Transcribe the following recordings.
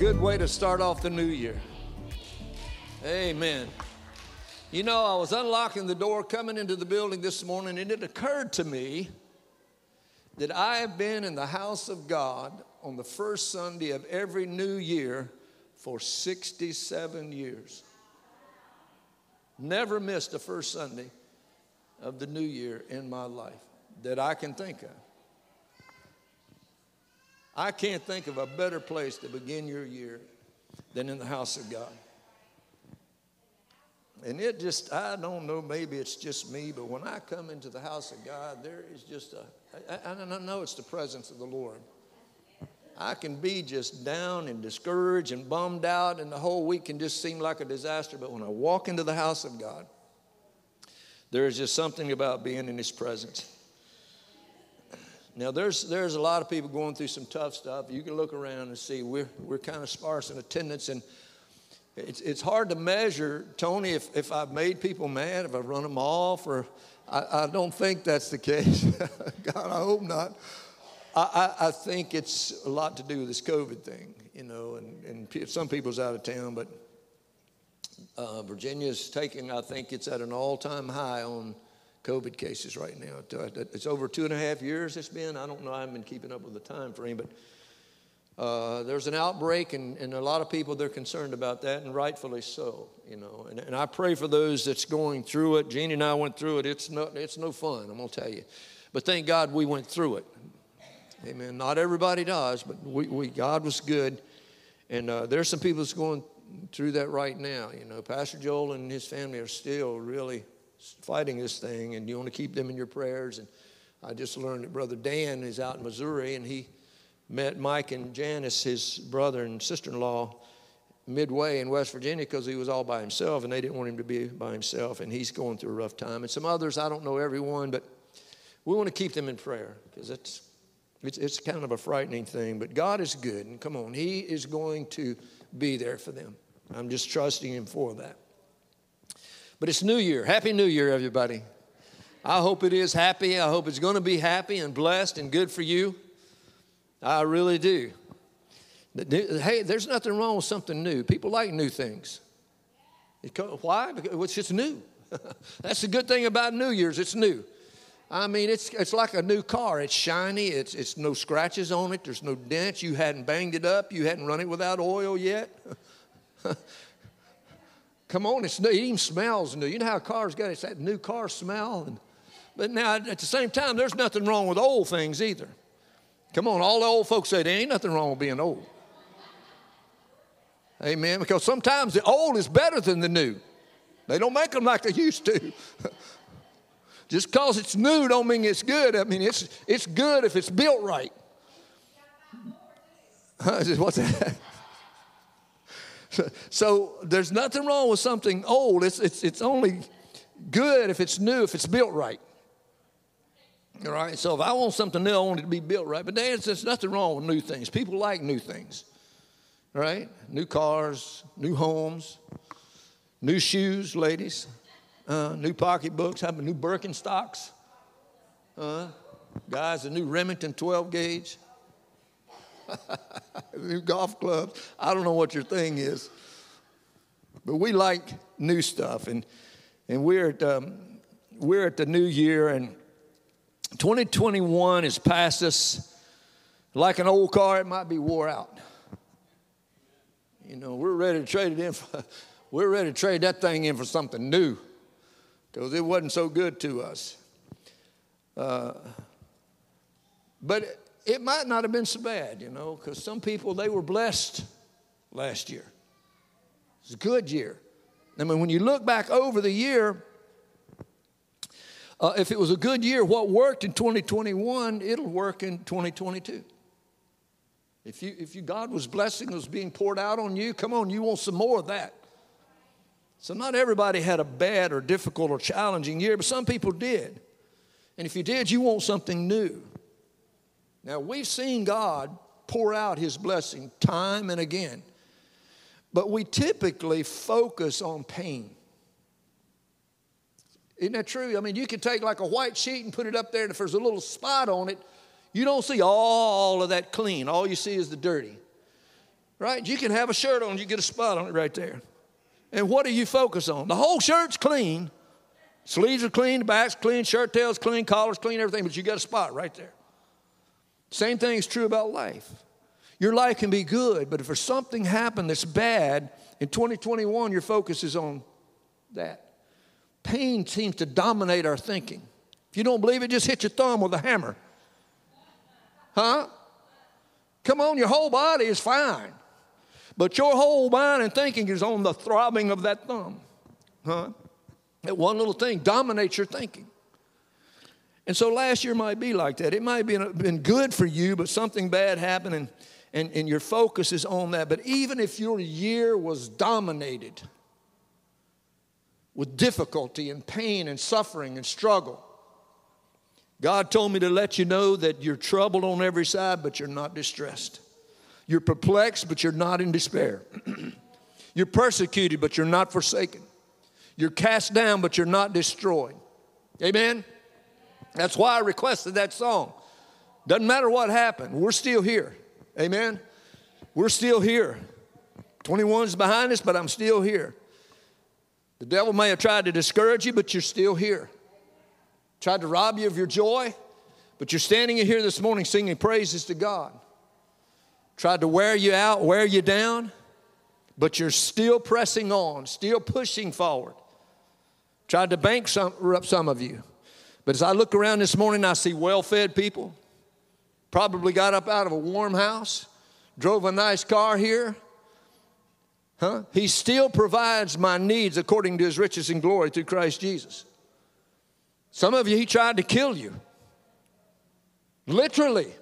good way to start off the new year. Amen. You know, I was unlocking the door coming into the building this morning, and it occurred to me that I have been in the house of God on the first Sunday of every new year for 67 years. Never missed the first Sunday of the new year in my life that I can think of. I can't think of a better place to begin your year than in the house of God. And it just, I don't know, maybe it's just me, but when I come into the house of God, there is just a, I, I know, it's the presence of the Lord. I can be just down and discouraged and bummed out, and the whole week can just seem like a disaster. But when I walk into the house of God, there is just something about being in His presence. Now, there's, there's a lot of people going through some tough stuff. You can look around and see we're, we're kind of sparse in attendance, and it's, it's hard to measure, Tony, if, if I've made people mad, if I've run them off, or I, I don't think that's the case. God, I hope not. I, I, I, think it's a lot to do with this COVID thing, you know, and, and some people's out of town, but uh, Virginia's taking, I think it's at an all time high on COVID cases right now. It's over two and a half years it's been. I don't know, I haven't been keeping up with the time frame, but uh, there's an outbreak, and, and a lot of people, they're concerned about that, and rightfully so, you know. And, and I pray for those that's going through it. Jeannie and I went through it. It's no, it's no fun, I'm going to tell you. But thank God we went through it. Amen. Not everybody does, but we, we God was good. And uh, there's some people that's going through that right now. You know, Pastor Joel and his family are still really fighting this thing, and you want to keep them in your prayers. And I just learned that Brother Dan is out in Missouri, and he met Mike and Janice, his brother and sister in law, midway in West Virginia because he was all by himself, and they didn't want him to be by himself, and he's going through a rough time. And some others, I don't know everyone, but we want to keep them in prayer because it's, it's, it's kind of a frightening thing. But God is good, and come on, He is going to be there for them. I'm just trusting Him for that. But it's New Year. Happy New Year, everybody. I hope it is happy. I hope it's going to be happy and blessed and good for you. I really do. Hey, there's nothing wrong with something new. People like new things. Why? Because it's just new. That's the good thing about New Year's, it's new. I mean, it's, it's like a new car. It's shiny, it's, it's no scratches on it, there's no dents. You hadn't banged it up, you hadn't run it without oil yet. Come on, it's new. It even smells new. You know how a car's got it's that new car smell. And, but now, at the same time, there's nothing wrong with old things either. Come on, all the old folks say there ain't nothing wrong with being old. Amen. Because sometimes the old is better than the new. They don't make them like they used to. Just because it's new don't mean it's good. I mean, it's, it's good if it's built right. What's that? So there's nothing wrong with something old. It's, it's, it's only good if it's new, if it's built right. All right, so if I want something new, I want it to be built right. But there's, there's nothing wrong with new things. People like new things, right? New cars, new homes, new shoes, ladies, uh, new pocketbooks, having new Birkenstocks, uh, guys, a new Remington 12 gauge. New golf clubs. I don't know what your thing is, but we like new stuff, and and we're at um, we're at the new year, and 2021 is past us. Like an old car, it might be wore out. You know, we're ready to trade it in. For, we're ready to trade that thing in for something new because it wasn't so good to us. Uh, but it might not have been so bad, you know, because some people, they were blessed last year. It's a good year. I mean, when you look back over the year, uh, if it was a good year, what worked in 2021, it'll work in 2022. If you, if you God was blessing was being poured out on you, come on, you want some more of that. So not everybody had a bad or difficult or challenging year, but some people did. And if you did, you want something new. Now, we've seen God pour out his blessing time and again, but we typically focus on pain. Isn't that true? I mean, you can take like a white sheet and put it up there, and if there's a little spot on it, you don't see all of that clean. All you see is the dirty. Right? You can have a shirt on, you get a spot on it right there. And what do you focus on? The whole shirt's clean. Sleeves are clean, the back's clean, shirt tail's clean, collar's clean, everything, but you got a spot right there. Same thing is true about life. Your life can be good, but if something happened that's bad, in 2021, your focus is on that. Pain seems to dominate our thinking. If you don't believe it, just hit your thumb with a hammer. Huh? Come on, your whole body is fine. But your whole mind and thinking is on the throbbing of that thumb. Huh? That one little thing dominates your thinking. And so last year might be like that. It might have been good for you, but something bad happened and, and, and your focus is on that. But even if your year was dominated with difficulty and pain and suffering and struggle, God told me to let you know that you're troubled on every side, but you're not distressed. You're perplexed, but you're not in despair. you're persecuted, but you're not forsaken. You're cast down, but you're not destroyed. Amen? That's why I requested that song. Doesn't matter what happened, we're still here. Amen? We're still here. 21 is behind us, but I'm still here. The devil may have tried to discourage you, but you're still here tried to rob you of your joy, but you're standing here this morning singing praises to God. Tried to wear you out, wear you down, but you're still pressing on, still pushing forward. Tried to bankrupt some, some of you. But as I look around this morning, I see well fed people, probably got up out of a warm house, drove a nice car here. Huh? He still provides my needs according to his riches and glory through Christ Jesus. Some of you, he tried to kill you. Literally.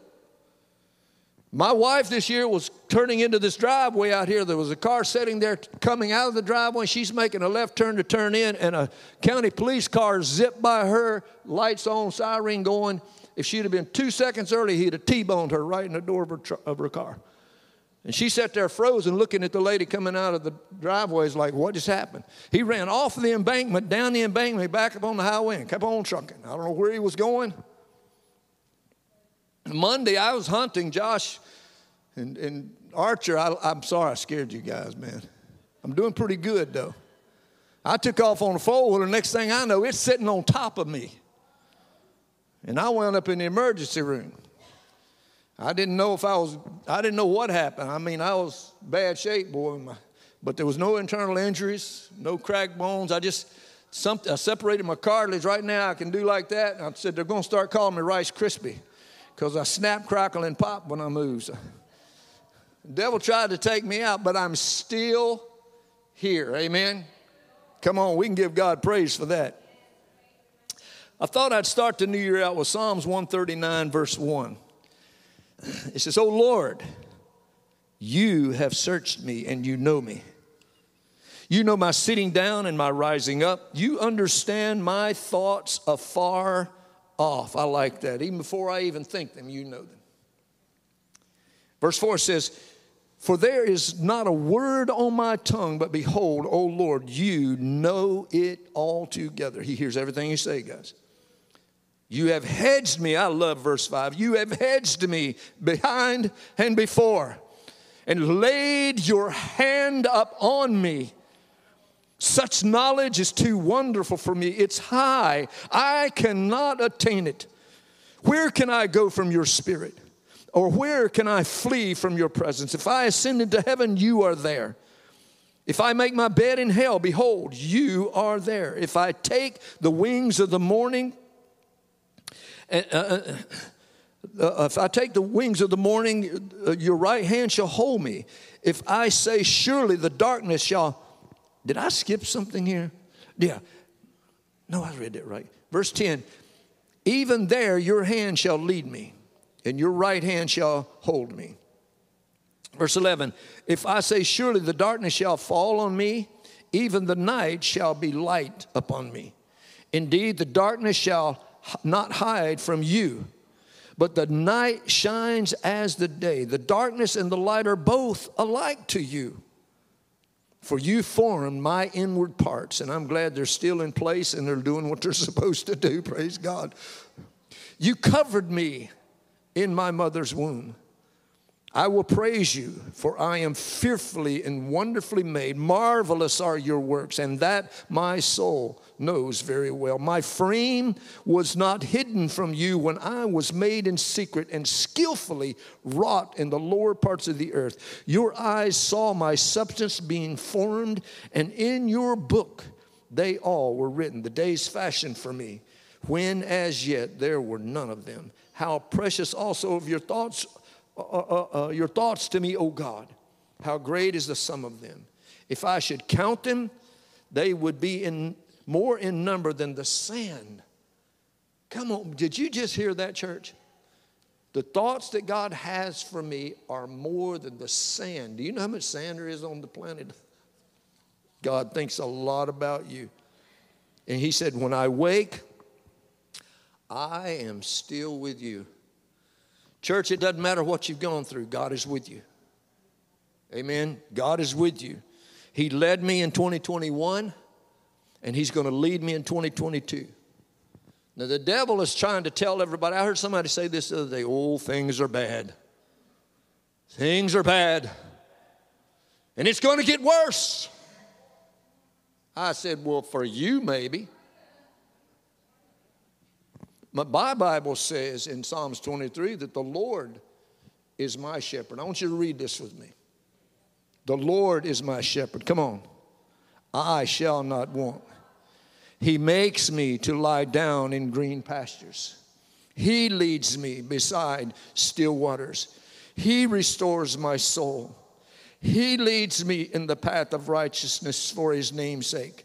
My wife this year was turning into this driveway out here. There was a car sitting there coming out of the driveway. She's making a left turn to turn in, and a county police car zipped by her, lights on, siren going. If she'd have been two seconds early, he'd have T boned her right in the door of her, of her car. And she sat there frozen, looking at the lady coming out of the driveways, like, what just happened? He ran off the embankment, down the embankment, back up on the highway, and kept on trucking. I don't know where he was going. Monday, I was hunting Josh and, and Archer. I, I'm sorry I scared you guys, man. I'm doing pretty good, though. I took off on a four wheeler. Next thing I know, it's sitting on top of me. And I wound up in the emergency room. I didn't know if I was, I didn't know what happened. I mean, I was bad shape, boy, but there was no internal injuries, no cracked bones. I just, some, I separated my cartilage. Right now, I can do like that. And I said, they're going to start calling me Rice Krispie because I snap, crackle, and pop when I move. So, the devil tried to take me out, but I'm still here. Amen. Come on, we can give God praise for that. I thought I'd start the new year out with Psalms 139, verse 1. It says, Oh Lord, you have searched me and you know me. You know my sitting down and my rising up. You understand my thoughts afar off. I like that. Even before I even think them, you know them. Verse 4 says, For there is not a word on my tongue, but behold, O Lord, you know it altogether. He hears everything you say, guys. You have hedged me. I love verse 5. You have hedged me behind and before and laid your hand up on me. Such knowledge is too wonderful for me. It's high. I cannot attain it. Where can I go from your spirit? Or where can I flee from your presence? If I ascend into heaven, you are there. If I make my bed in hell, behold, you are there. If I take the wings of the morning, uh, uh, if I take the wings of the morning, uh, your right hand shall hold me. If I say, surely the darkness shall. Did I skip something here? Yeah. No, I read that right. Verse 10 Even there your hand shall lead me, and your right hand shall hold me. Verse 11 If I say, surely the darkness shall fall on me, even the night shall be light upon me. Indeed, the darkness shall not hide from you. But the night shines as the day. The darkness and the light are both alike to you. For you formed my inward parts, and I'm glad they're still in place and they're doing what they're supposed to do. Praise God. You covered me in my mother's womb. I will praise you, for I am fearfully and wonderfully made. Marvelous are your works, and that my soul knows very well. My frame was not hidden from you when I was made in secret and skillfully wrought in the lower parts of the earth. Your eyes saw my substance being formed, and in your book they all were written, the days fashioned for me, when as yet there were none of them. How precious also of your thoughts uh, uh, uh, your thoughts to me, O God. How great is the sum of them. If I should count them, they would be in more in number than the sand. Come on, did you just hear that, church? The thoughts that God has for me are more than the sand. Do you know how much sand there is on the planet? God thinks a lot about you. And He said, When I wake, I am still with you. Church, it doesn't matter what you've gone through, God is with you. Amen. God is with you. He led me in 2021, and He's going to lead me in 2022. Now, the devil is trying to tell everybody. I heard somebody say this the other day oh, things are bad. Things are bad. And it's going to get worse. I said, well, for you, maybe. My Bible says in Psalms 23 that the Lord is my shepherd. I want you to read this with me. The Lord is my shepherd. Come on. I shall not want. He makes me to lie down in green pastures. He leads me beside still waters. He restores my soul. He leads me in the path of righteousness for his name's sake.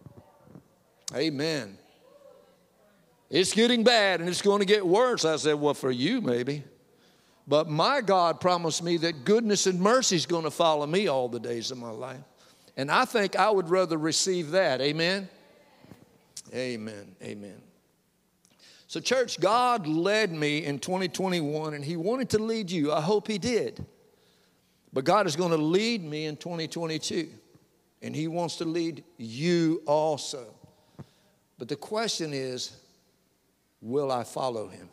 Amen. It's getting bad and it's going to get worse. I said, Well, for you, maybe. But my God promised me that goodness and mercy is going to follow me all the days of my life. And I think I would rather receive that. Amen. Amen. Amen. So, church, God led me in 2021 and He wanted to lead you. I hope He did. But God is going to lead me in 2022 and He wants to lead you also. But the question is will I follow him?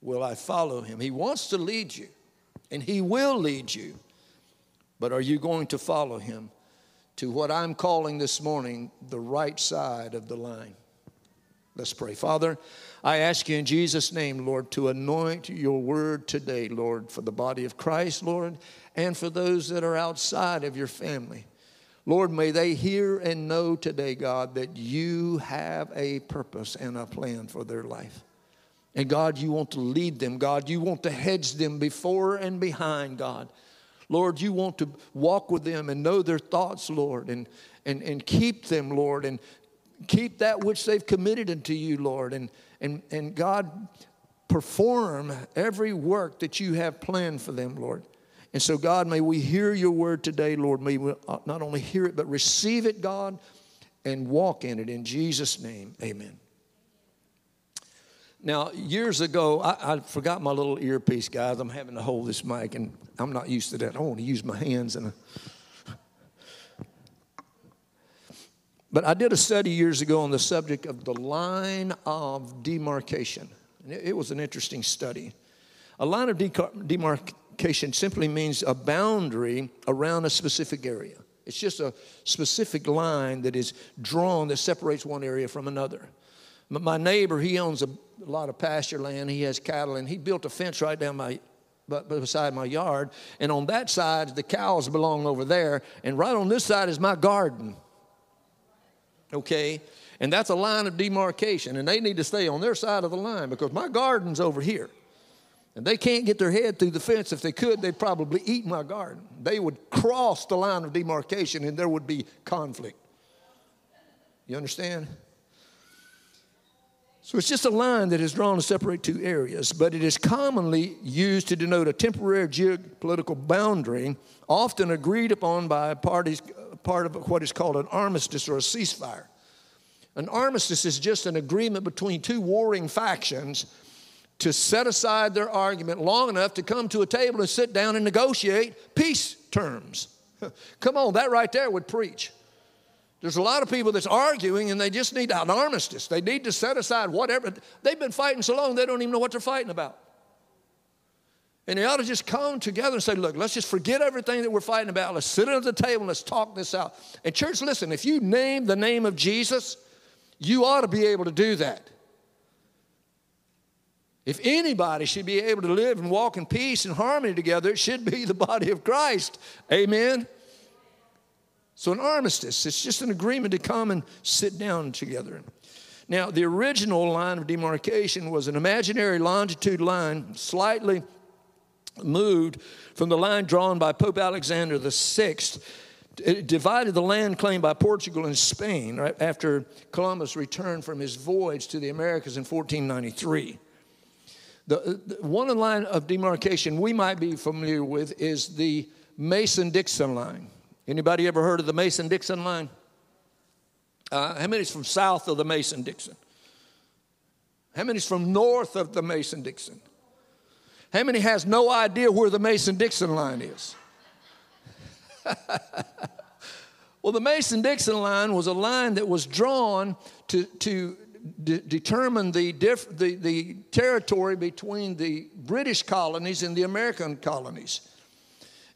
Will I follow him? He wants to lead you, and he will lead you. But are you going to follow him to what I'm calling this morning the right side of the line? Let's pray. Father, I ask you in Jesus' name, Lord, to anoint your word today, Lord, for the body of Christ, Lord, and for those that are outside of your family. Lord, may they hear and know today, God, that you have a purpose and a plan for their life. And God, you want to lead them. God, you want to hedge them before and behind, God. Lord, you want to walk with them and know their thoughts, Lord, and, and, and keep them, Lord, and keep that which they've committed unto you, Lord. And, and, and God, perform every work that you have planned for them, Lord. And so, God, may we hear your word today, Lord. May we not only hear it, but receive it, God, and walk in it. In Jesus' name, amen. Now, years ago, I, I, forgot my little earpiece, guys. I'm having to hold this mic, and I'm not used to that. I want to use my hands. And but I did a study years ago on the subject of the line of demarcation. And it, it was an interesting study. A line of demarcation simply means a boundary around a specific area. It's just a specific line that is drawn that separates one area from another. My neighbor, he owns a lot of pasture land. He has cattle, and he built a fence right down my beside my yard. And on that side, the cows belong over there, and right on this side is my garden. Okay, and that's a line of demarcation, and they need to stay on their side of the line because my garden's over here. And they can't get their head through the fence. If they could, they'd probably eat my garden. They would cross the line of demarcation and there would be conflict. You understand? So it's just a line that is drawn to separate two areas, but it is commonly used to denote a temporary geopolitical boundary, often agreed upon by parties, part of what is called an armistice or a ceasefire. An armistice is just an agreement between two warring factions to set aside their argument long enough to come to a table and sit down and negotiate peace terms. come on, that right there would preach. There's a lot of people that's arguing and they just need an armistice. They need to set aside whatever. They've been fighting so long they don't even know what they're fighting about. And they ought to just come together and say, look, let's just forget everything that we're fighting about. Let's sit at the table and let's talk this out. And, church, listen, if you name the name of Jesus, you ought to be able to do that. If anybody should be able to live and walk in peace and harmony together, it should be the body of Christ. Amen. So, an armistice, it's just an agreement to come and sit down together. Now, the original line of demarcation was an imaginary longitude line, slightly moved from the line drawn by Pope Alexander VI. It divided the land claimed by Portugal and Spain right after Columbus returned from his voyage to the Americas in 1493. The, the one line of demarcation we might be familiar with is the Mason-Dixon line. Anybody ever heard of the Mason Dixon line? Uh, how many's from south of the Mason Dixon? How many's from north of the Mason Dixon? How many has no idea where the Mason Dixon line is? well, the Mason Dixon line was a line that was drawn to, to de- determine the, diff- the, the territory between the British colonies and the American colonies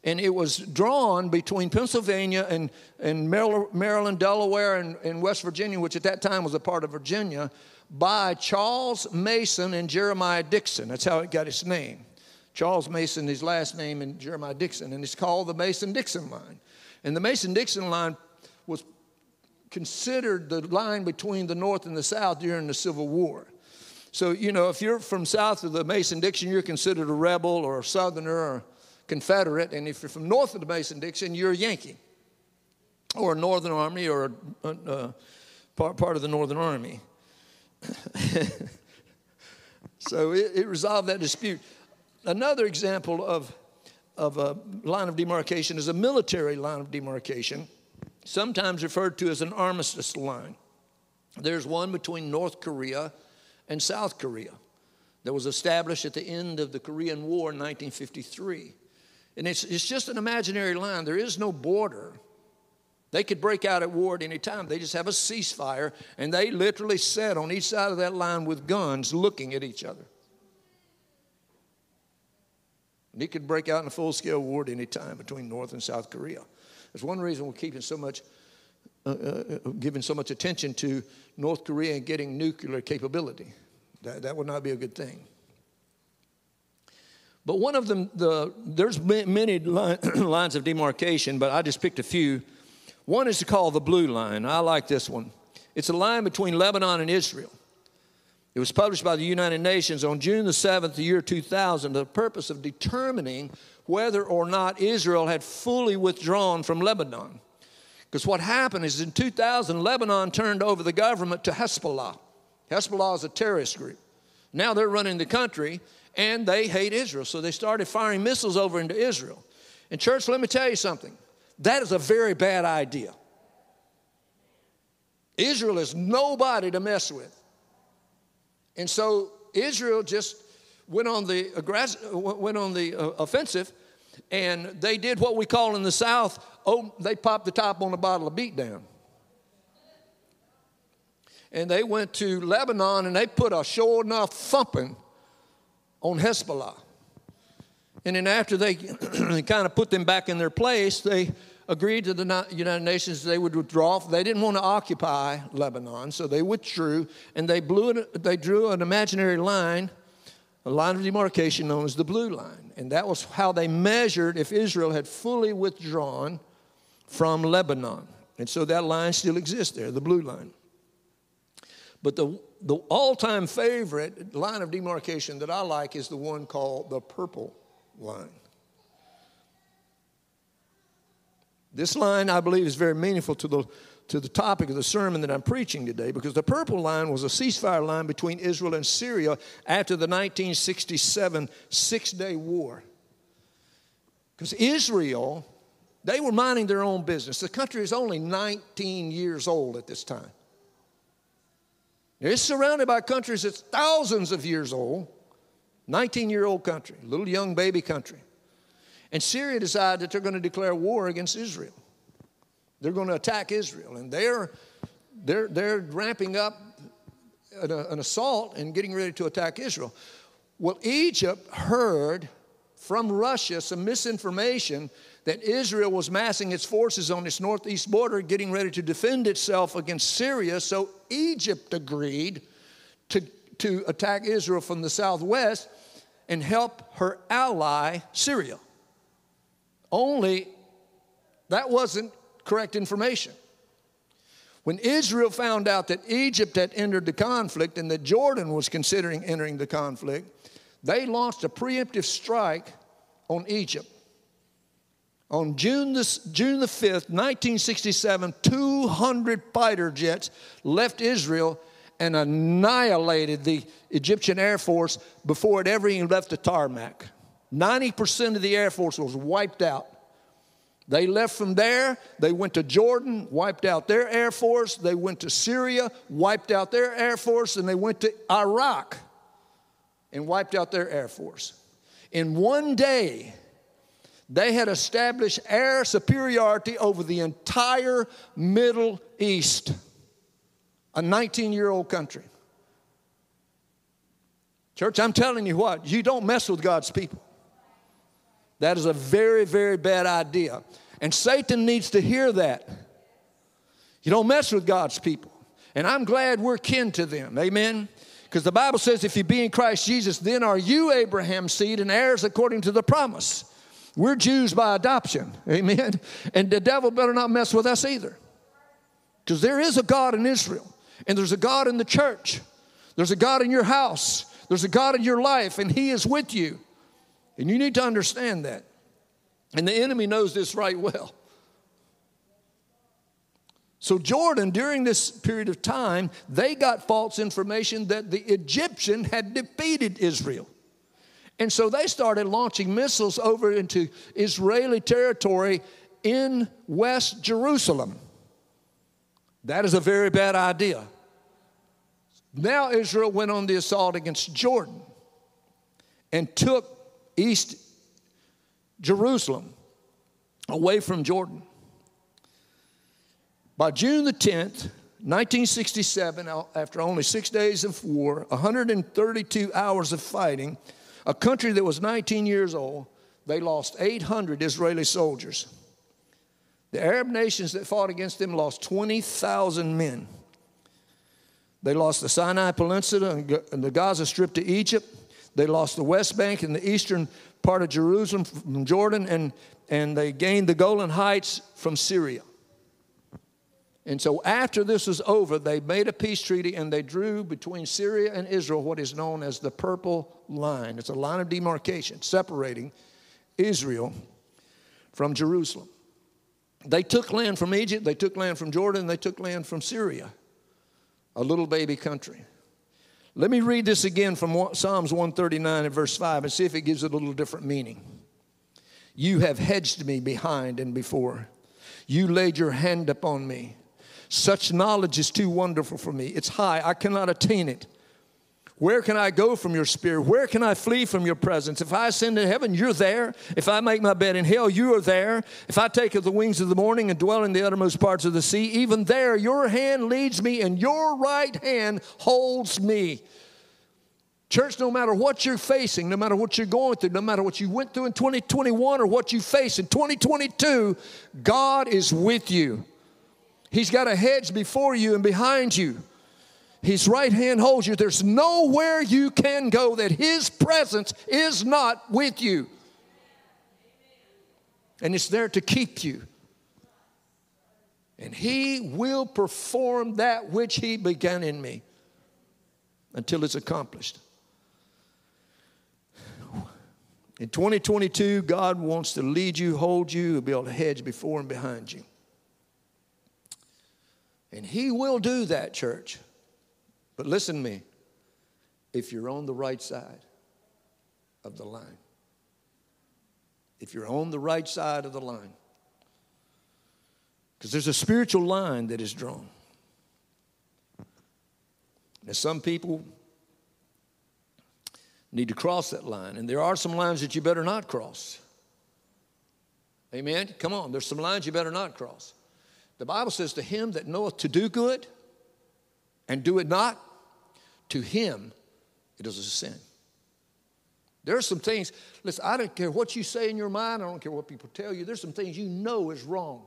and it was drawn between Pennsylvania and, and Maryland, Delaware, and, and West Virginia, which at that time was a part of Virginia, by Charles Mason and Jeremiah Dixon. That's how it got its name. Charles Mason, his last name, and Jeremiah Dixon, and it's called the Mason Dixon line. And the Mason Dixon line was considered the line between the North and the South during the Civil War. So, you know, if you're from south of the Mason Dixon, you're considered a rebel or a Southerner or Confederate, and if you're from north of the Mason Dixon, you're a Yankee or a Northern Army or a, a, part, part of the Northern Army. so it, it, resolved that dispute. Another example of, of a line of demarcation is a military line of demarcation, sometimes referred to as an armistice line. There's one between North Korea and South Korea that was established at the end of the Korean War in 1953. And it's, it's just an imaginary line. There is no border. They could break out at war at any time. They just have a ceasefire, and they literally sit on each side of that line with guns looking at each other. And it could break out in a full scale war at any time between North and South Korea. That's one reason we're keeping so much, uh, uh, giving so much attention to North Korea and getting nuclear capability. That, that would not be a good thing. But one of them, the, there's many lines of demarcation, but I just picked a few. One is called the blue line. I like this one. It's a line between Lebanon and Israel. It was published by the United Nations on June the 7th, the year 2000, the purpose of determining whether or not Israel had fully withdrawn from Lebanon. Because what happened is in 2000, Lebanon turned over the government to Hezbollah. Hezbollah is a terrorist group. Now they're running the country, and they hate Israel. So they started firing missiles over into Israel. And, church, let me tell you something that is a very bad idea. Israel is nobody to mess with. And so Israel just went on the, went on the uh, offensive, and they did what we call in the South, oh, they popped the top on a bottle of beatdown. And they went to Lebanon and they put a sure enough thumping on Hezbollah. And then after they kind of put them back in their place, they agreed to the United Nations they would withdraw. They didn't want to occupy Lebanon, so they withdrew and they blew it, they drew an imaginary line, a line of demarcation known as the blue line. And that was how they measured if Israel had fully withdrawn from Lebanon. And so that line still exists there, the blue line. But the, the all time favorite line of demarcation that I like is the one called the purple line. This line, I believe, is very meaningful to the, to the topic of the sermon that I'm preaching today because the purple line was a ceasefire line between Israel and Syria after the 1967 Six Day War. Because Israel, they were minding their own business. The country is only 19 years old at this time. It's surrounded by countries that's thousands of years old, 19 year old country, little young baby country. And Syria decided that they're going to declare war against Israel. They're going to attack Israel. And they're, they're, they're ramping up an, uh, an assault and getting ready to attack Israel. Well, Egypt heard from Russia some misinformation that Israel was massing its forces on its northeast border, getting ready to defend itself against Syria. So Egypt agreed to, to attack Israel from the southwest and help her ally, Syria. Only that wasn't correct information. When Israel found out that Egypt had entered the conflict and that Jordan was considering entering the conflict, they launched a preemptive strike on Egypt. On June the, June the 5th, 1967, 200 fighter jets left Israel and annihilated the Egyptian Air Force before it ever even left the tarmac. 90% of the Air Force was wiped out. They left from there, they went to Jordan, wiped out their Air Force, they went to Syria, wiped out their Air Force, and they went to Iraq and wiped out their Air Force. In one day, they had established air superiority over the entire Middle East, a 19 year old country. Church, I'm telling you what, you don't mess with God's people. That is a very, very bad idea. And Satan needs to hear that. You don't mess with God's people. And I'm glad we're kin to them. Amen. Because the Bible says, if you be in Christ Jesus, then are you Abraham's seed and heirs according to the promise. We're Jews by adoption. Amen. And the devil better not mess with us either. Because there is a God in Israel, and there's a God in the church, there's a God in your house, there's a God in your life, and He is with you. And you need to understand that. And the enemy knows this right well. So, Jordan, during this period of time, they got false information that the Egyptian had defeated Israel. And so they started launching missiles over into Israeli territory in West Jerusalem. That is a very bad idea. Now, Israel went on the assault against Jordan and took East Jerusalem away from Jordan. By June the 10th, 1967, after only six days of war, 132 hours of fighting, a country that was 19 years old, they lost 800 Israeli soldiers. The Arab nations that fought against them lost 20,000 men. They lost the Sinai Peninsula and the Gaza Strip to Egypt. They lost the West Bank and the eastern part of Jerusalem from Jordan, and, and they gained the Golan Heights from Syria. And so, after this was over, they made a peace treaty and they drew between Syria and Israel what is known as the Purple Line. It's a line of demarcation separating Israel from Jerusalem. They took land from Egypt, they took land from Jordan, they took land from Syria, a little baby country. Let me read this again from Psalms 139 and verse 5 and see if it gives it a little different meaning. You have hedged me behind and before. You laid your hand upon me. Such knowledge is too wonderful for me. It's high, I cannot attain it. Where can I go from your spirit? Where can I flee from your presence? If I ascend to heaven, you're there. If I make my bed in hell, you are there. If I take the wings of the morning and dwell in the uttermost parts of the sea, even there your hand leads me and your right hand holds me. Church, no matter what you're facing, no matter what you're going through, no matter what you went through in 2021 or what you face in 2022, God is with you. He's got a hedge before you and behind you. His right hand holds you. There's nowhere you can go that His presence is not with you. And it's there to keep you. And He will perform that which He began in me until it's accomplished. In 2022, God wants to lead you, hold you, able to hedge before and behind you. And He will do that, church. But listen to me if you're on the right side of the line. If you're on the right side of the line. Because there's a spiritual line that is drawn. Now, some people need to cross that line, and there are some lines that you better not cross. Amen? Come on, there's some lines you better not cross. The Bible says, To him that knoweth to do good and do it not, to him it is a sin. There are some things, listen, I don't care what you say in your mind, I don't care what people tell you, there's some things you know is wrong.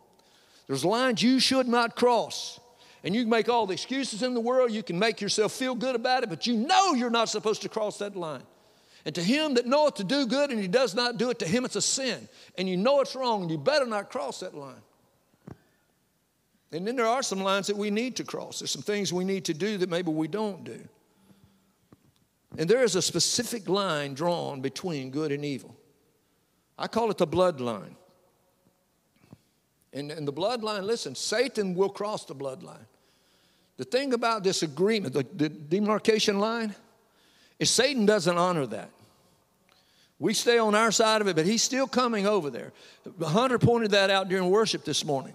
There's lines you should not cross. And you can make all the excuses in the world, you can make yourself feel good about it, but you know you're not supposed to cross that line. And to him that knoweth to do good and he does not do it, to him it's a sin. And you know it's wrong, and you better not cross that line. And then there are some lines that we need to cross. There's some things we need to do that maybe we don't do. And there is a specific line drawn between good and evil. I call it the bloodline. And, and the bloodline, listen, Satan will cross the bloodline. The thing about this agreement, the, the demarcation line, is Satan doesn't honor that. We stay on our side of it, but he's still coming over there. Hunter pointed that out during worship this morning.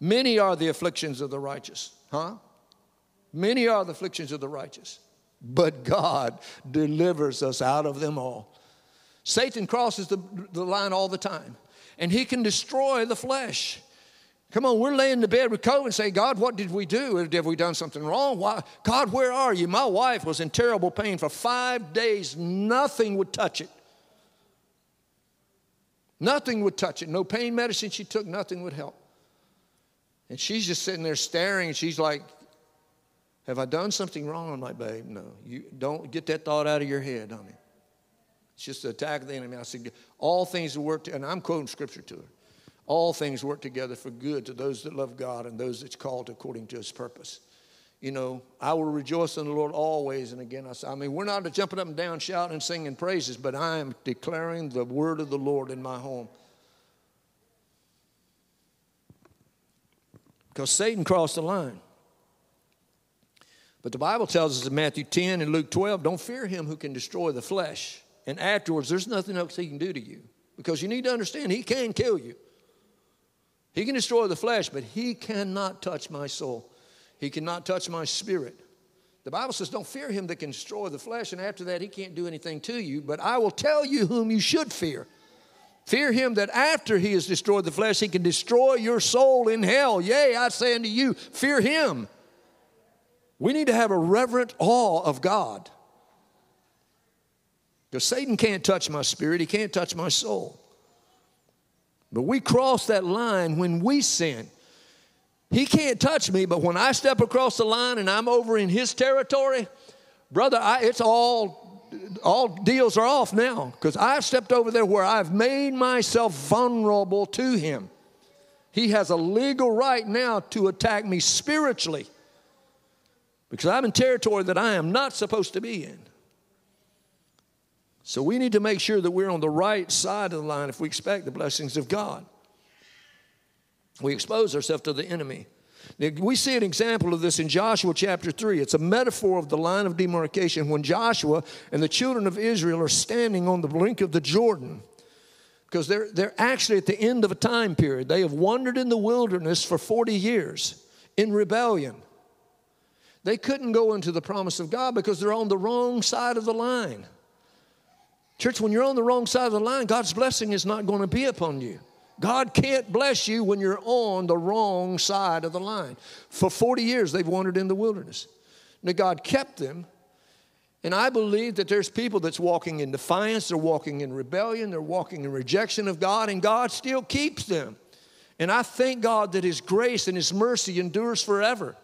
Many are the afflictions of the righteous, huh? Many are the afflictions of the righteous, but God delivers us out of them all. Satan crosses the, the line all the time, and he can destroy the flesh. Come on, we're laying in the bed with COVID and say, God, what did we do? Have we done something wrong? Why? God, where are you? My wife was in terrible pain for five days. Nothing would touch it. Nothing would touch it. No pain medicine she took, nothing would help. And she's just sitting there staring, and she's like, Have I done something wrong? I'm like, Babe, no. You don't get that thought out of your head, honey. It's just the attack of the enemy. I said, All things work, and I'm quoting scripture to her. All things work together for good to those that love God and those that's called according to his purpose you know, I will rejoice in the Lord always. And again, I say, I mean, we're not jumping up and down, shouting and singing praises, but I am declaring the word of the Lord in my home. Because Satan crossed the line. But the Bible tells us in Matthew 10 and Luke 12 don't fear him who can destroy the flesh. And afterwards, there's nothing else he can do to you. Because you need to understand, he can kill you. He can destroy the flesh, but he cannot touch my soul. He cannot touch my spirit. The Bible says, Don't fear him that can destroy the flesh, and after that, he can't do anything to you. But I will tell you whom you should fear. Fear him that after he has destroyed the flesh, he can destroy your soul in hell. Yea, I say unto you, fear him. We need to have a reverent awe of God. Because Satan can't touch my spirit, he can't touch my soul. But we cross that line when we sin. He can't touch me, but when I step across the line and I'm over in his territory, brother, I, it's all all deals are off now because I've stepped over there where I've made myself vulnerable to him. He has a legal right now to attack me spiritually because I'm in territory that I am not supposed to be in. So we need to make sure that we're on the right side of the line if we expect the blessings of God. We expose ourselves to the enemy. We see an example of this in Joshua chapter 3. It's a metaphor of the line of demarcation when Joshua and the children of Israel are standing on the brink of the Jordan. Because they're, they're actually at the end of a time period. They have wandered in the wilderness for 40 years in rebellion. They couldn't go into the promise of God because they're on the wrong side of the line. Church, when you're on the wrong side of the line, God's blessing is not going to be upon you. God can't bless you when you're on the wrong side of the line. For 40 years, they've wandered in the wilderness. Now, God kept them. And I believe that there's people that's walking in defiance, they're walking in rebellion, they're walking in rejection of God, and God still keeps them. And I thank God that His grace and His mercy endures forever.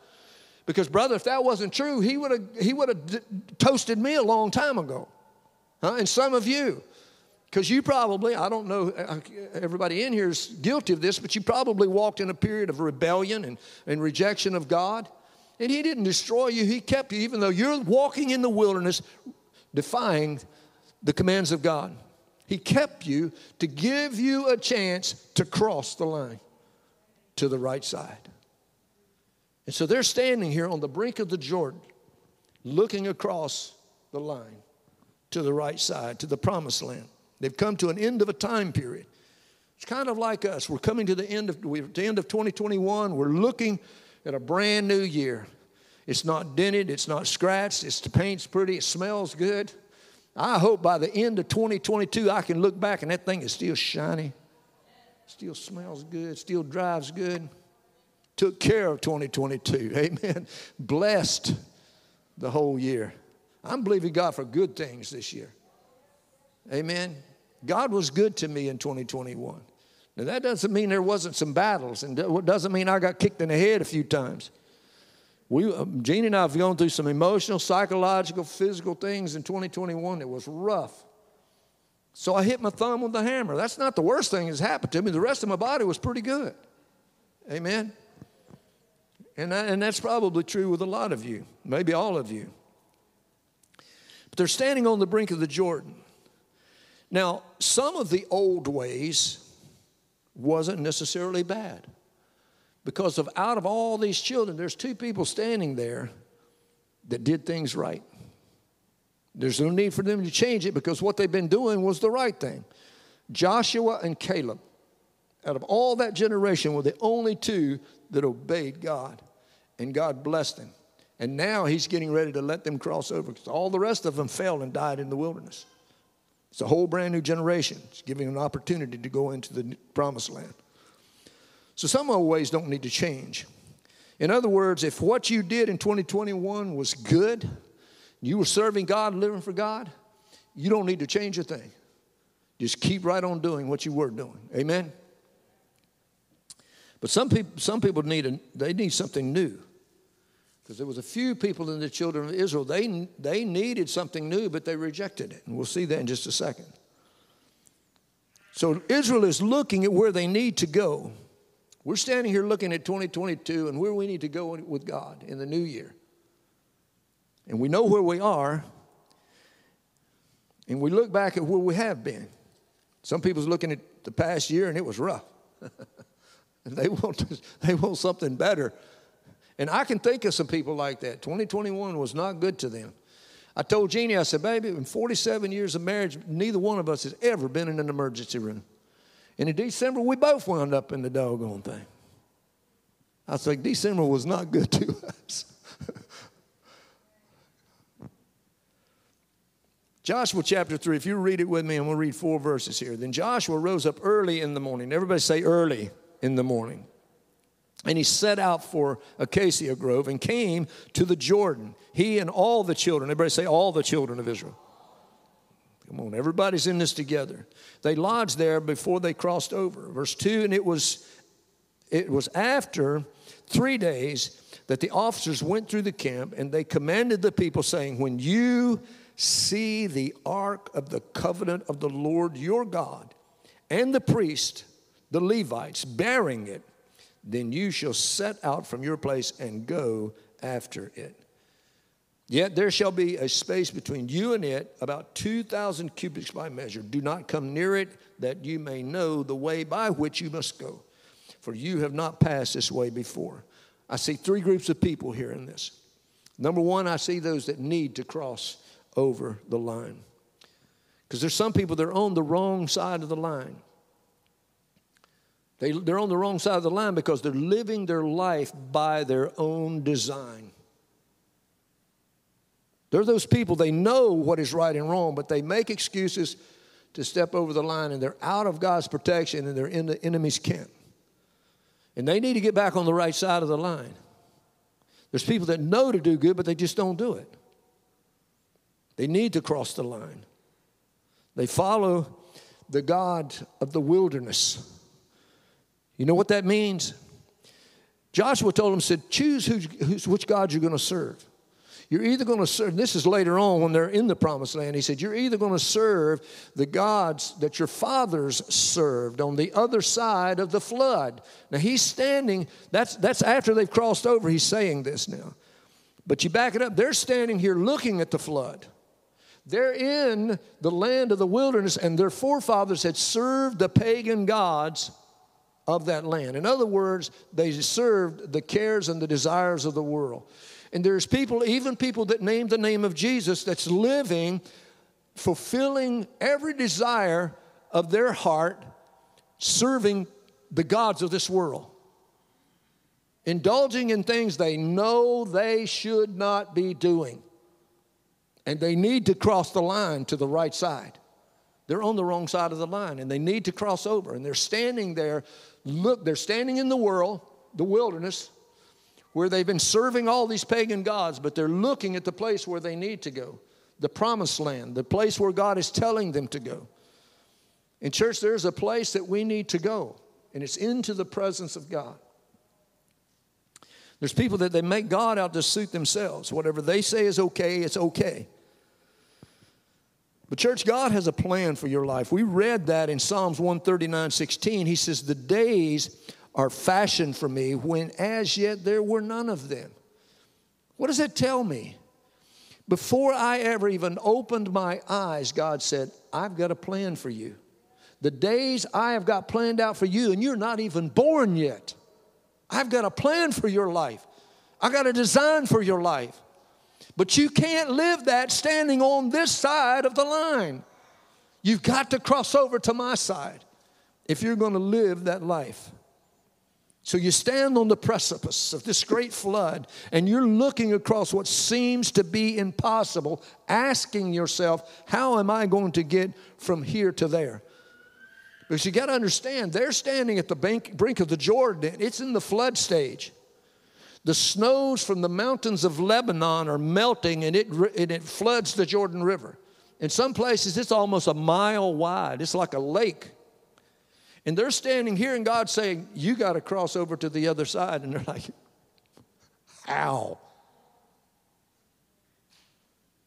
Because, brother, if that wasn't true, He would have he would have d- toasted me a long time ago. Huh? And some of you. Because you probably, I don't know, everybody in here is guilty of this, but you probably walked in a period of rebellion and, and rejection of God. And He didn't destroy you, He kept you, even though you're walking in the wilderness defying the commands of God. He kept you to give you a chance to cross the line to the right side. And so they're standing here on the brink of the Jordan, looking across the line to the right side, to the promised land. They've come to an end of a time period. It's kind of like us. We're coming to the end of we're at the end of 2021. We're looking at a brand new year. It's not dented, it's not scratched, it's the paint's pretty, it smells good. I hope by the end of 2022 I can look back and that thing is still shiny, still smells good, still drives good. Took care of 2022. Amen. Blessed the whole year. I'm believing God for good things this year. Amen. God was good to me in 2021. Now, that doesn't mean there wasn't some battles, and it doesn't mean I got kicked in the head a few times. We, uh, Jeannie and I have gone through some emotional, psychological, physical things in 2021 that was rough. So I hit my thumb with the hammer. That's not the worst thing that's happened to me. The rest of my body was pretty good. Amen. And, that, and that's probably true with a lot of you, maybe all of you. But they're standing on the brink of the Jordan. Now, some of the old ways wasn't necessarily bad. Because of out of all these children, there's two people standing there that did things right. There's no need for them to change it because what they've been doing was the right thing. Joshua and Caleb, out of all that generation, were the only two that obeyed God, and God blessed them. And now he's getting ready to let them cross over because all the rest of them fell and died in the wilderness. It's a whole brand new generation. It's giving an opportunity to go into the promised land. So some our ways don't need to change. In other words, if what you did in 2021 was good, you were serving God, living for God, you don't need to change a thing. Just keep right on doing what you were doing. Amen. But some people, some people need a, they need something new. Because there was a few people in the children of Israel, they, they needed something new, but they rejected it. And we'll see that in just a second. So Israel is looking at where they need to go. We're standing here looking at 2022 and where we need to go with God in the new year. And we know where we are, and we look back at where we have been. Some people's looking at the past year and it was rough. and they want, they want something better. And I can think of some people like that. 2021 was not good to them. I told Jeannie, I said, baby, in 47 years of marriage, neither one of us has ever been in an emergency room. And in December, we both wound up in the doggone thing. I like, December was not good to us. Joshua chapter 3, if you read it with me, I'm going to read four verses here. Then Joshua rose up early in the morning. Everybody say early in the morning. And he set out for Acacia Grove and came to the Jordan. He and all the children, everybody say, all the children of Israel. Come on, everybody's in this together. They lodged there before they crossed over. Verse 2 And it was, it was after three days that the officers went through the camp and they commanded the people, saying, When you see the ark of the covenant of the Lord your God and the priest, the Levites, bearing it, then you shall set out from your place and go after it. Yet there shall be a space between you and it, about 2,000 cubits by measure. Do not come near it, that you may know the way by which you must go, for you have not passed this way before. I see three groups of people here in this. Number one, I see those that need to cross over the line. Because there's some people that are on the wrong side of the line. They, they're on the wrong side of the line because they're living their life by their own design. They're those people, they know what is right and wrong, but they make excuses to step over the line and they're out of God's protection and they're in the enemy's camp. And they need to get back on the right side of the line. There's people that know to do good, but they just don't do it. They need to cross the line. They follow the God of the wilderness. You know what that means? Joshua told them, said, choose which God you're going to serve. You're either going to serve, this is later on when they're in the promised land. He said, You're either going to serve the gods that your fathers served on the other side of the flood. Now he's standing, that's, that's after they've crossed over, he's saying this now. But you back it up, they're standing here looking at the flood. They're in the land of the wilderness, and their forefathers had served the pagan gods of that land. In other words, they served the cares and the desires of the world. And there's people, even people that name the name of Jesus, that's living, fulfilling every desire of their heart, serving the gods of this world. Indulging in things they know they should not be doing. And they need to cross the line to the right side. They're on the wrong side of the line and they need to cross over. And they're standing there, look, they're standing in the world, the wilderness, where they've been serving all these pagan gods, but they're looking at the place where they need to go the promised land, the place where God is telling them to go. In church, there's a place that we need to go, and it's into the presence of God. There's people that they make God out to suit themselves. Whatever they say is okay, it's okay. But, church, God has a plan for your life. We read that in Psalms 139 16. He says, The days are fashioned for me when as yet there were none of them. What does that tell me? Before I ever even opened my eyes, God said, I've got a plan for you. The days I have got planned out for you, and you're not even born yet. I've got a plan for your life. I got a design for your life. But you can't live that standing on this side of the line. You've got to cross over to my side if you're going to live that life. So you stand on the precipice of this great flood and you're looking across what seems to be impossible, asking yourself, How am I going to get from here to there? Because you got to understand, they're standing at the brink, brink of the Jordan, it's in the flood stage. The snows from the mountains of Lebanon are melting and it, and it floods the Jordan River. In some places, it's almost a mile wide, it's like a lake. And they're standing here, and God's saying, You got to cross over to the other side. And they're like, How?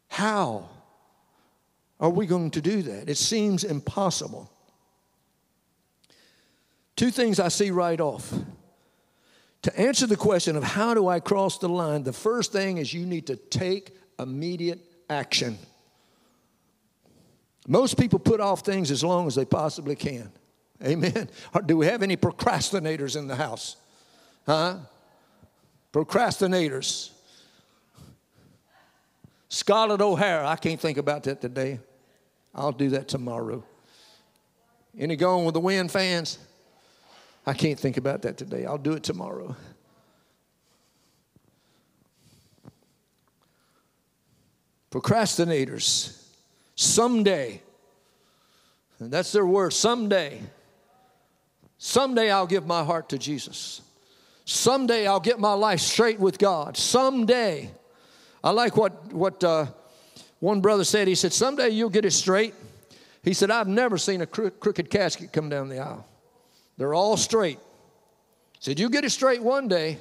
How are we going to do that? It seems impossible. Two things I see right off. To answer the question of how do I cross the line, the first thing is you need to take immediate action. Most people put off things as long as they possibly can. Amen. Or do we have any procrastinators in the house? Huh? Procrastinators. Scarlett O'Hara, I can't think about that today. I'll do that tomorrow. Any going with the wind fans? I can't think about that today. I'll do it tomorrow. Procrastinators, someday, and that's their word, someday. Someday I'll give my heart to Jesus. Someday I'll get my life straight with God. Someday. I like what, what uh, one brother said. He said, Someday you'll get it straight. He said, I've never seen a cro- crooked casket come down the aisle. They're all straight. Said, You get it straight one day,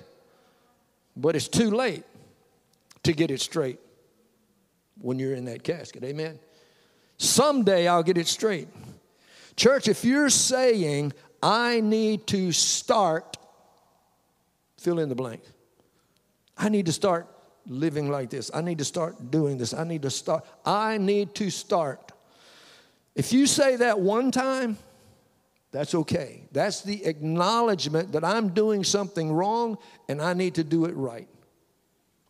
but it's too late to get it straight when you're in that casket. Amen. Someday I'll get it straight. Church, if you're saying, I need to start, fill in the blank. I need to start living like this. I need to start doing this. I need to start. I need to start. If you say that one time, that's okay. That's the acknowledgement that I'm doing something wrong and I need to do it right.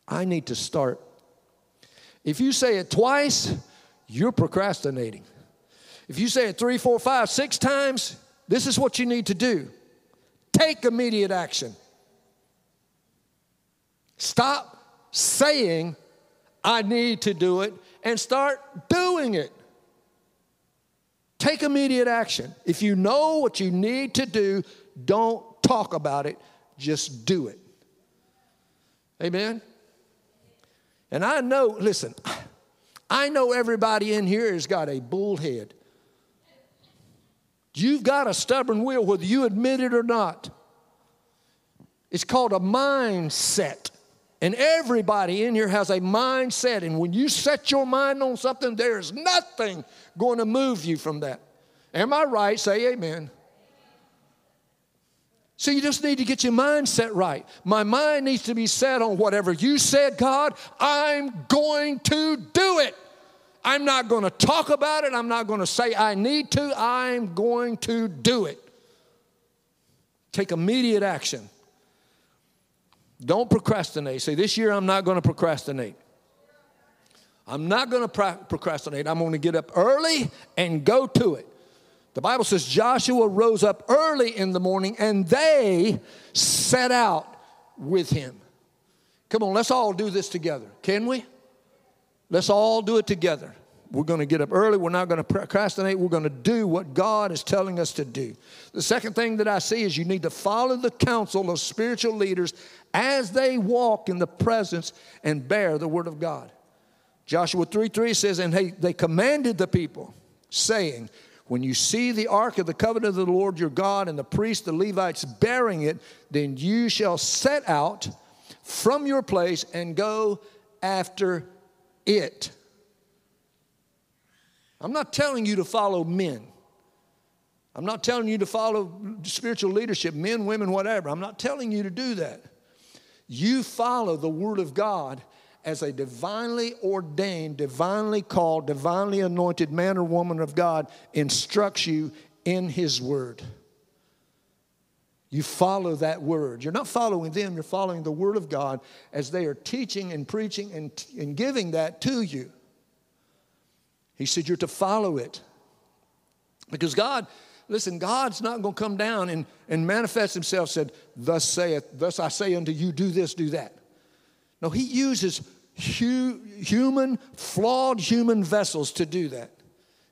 I need to start. If you say it twice, you're procrastinating. If you say it three, four, five, six times, this is what you need to do take immediate action. Stop saying, I need to do it, and start doing it. Take immediate action. If you know what you need to do, don't talk about it, just do it. Amen? And I know, listen, I know everybody in here has got a bullhead. You've got a stubborn will, whether you admit it or not. It's called a mindset. And everybody in here has a mindset. And when you set your mind on something, there's nothing going to move you from that. Am I right? Say amen. So you just need to get your mindset right. My mind needs to be set on whatever you said, God, I'm going to do it. I'm not going to talk about it. I'm not going to say I need to. I'm going to do it. Take immediate action. Don't procrastinate. Say, this year I'm not going to procrastinate. I'm not going to procrastinate. I'm going to get up early and go to it. The Bible says Joshua rose up early in the morning and they set out with him. Come on, let's all do this together. Can we? Let's all do it together. We're going to get up early. We're not going to procrastinate. We're going to do what God is telling us to do. The second thing that I see is you need to follow the counsel of spiritual leaders as they walk in the presence and bear the word of God. Joshua 3 3 says, And they, they commanded the people, saying, When you see the ark of the covenant of the Lord your God and the priests, the Levites, bearing it, then you shall set out from your place and go after it. I'm not telling you to follow men. I'm not telling you to follow spiritual leadership, men, women, whatever. I'm not telling you to do that. You follow the Word of God as a divinely ordained, divinely called, divinely anointed man or woman of God instructs you in His Word. You follow that word. You're not following them, you're following the word of God as they are teaching and preaching and, and giving that to you. He said, You're to follow it. Because God, listen, God's not going to come down and, and manifest himself, said, Thus saith, thus I say unto you, do this, do that. No, he uses hu- human, flawed human vessels to do that.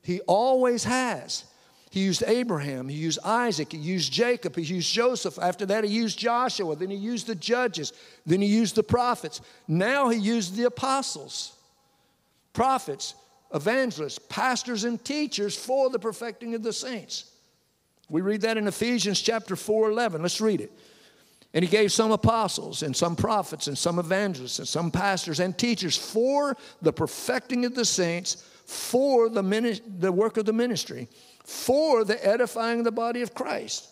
He always has. He used Abraham, he used Isaac, he used Jacob, he used Joseph. After that, he used Joshua, then he used the judges, then he used the prophets. Now he used the apostles, prophets, evangelists, pastors, and teachers for the perfecting of the saints. We read that in Ephesians chapter 4 11. Let's read it. And he gave some apostles and some prophets and some evangelists and some pastors and teachers for the perfecting of the saints, for the, mini- the work of the ministry, for the edifying of the body of Christ.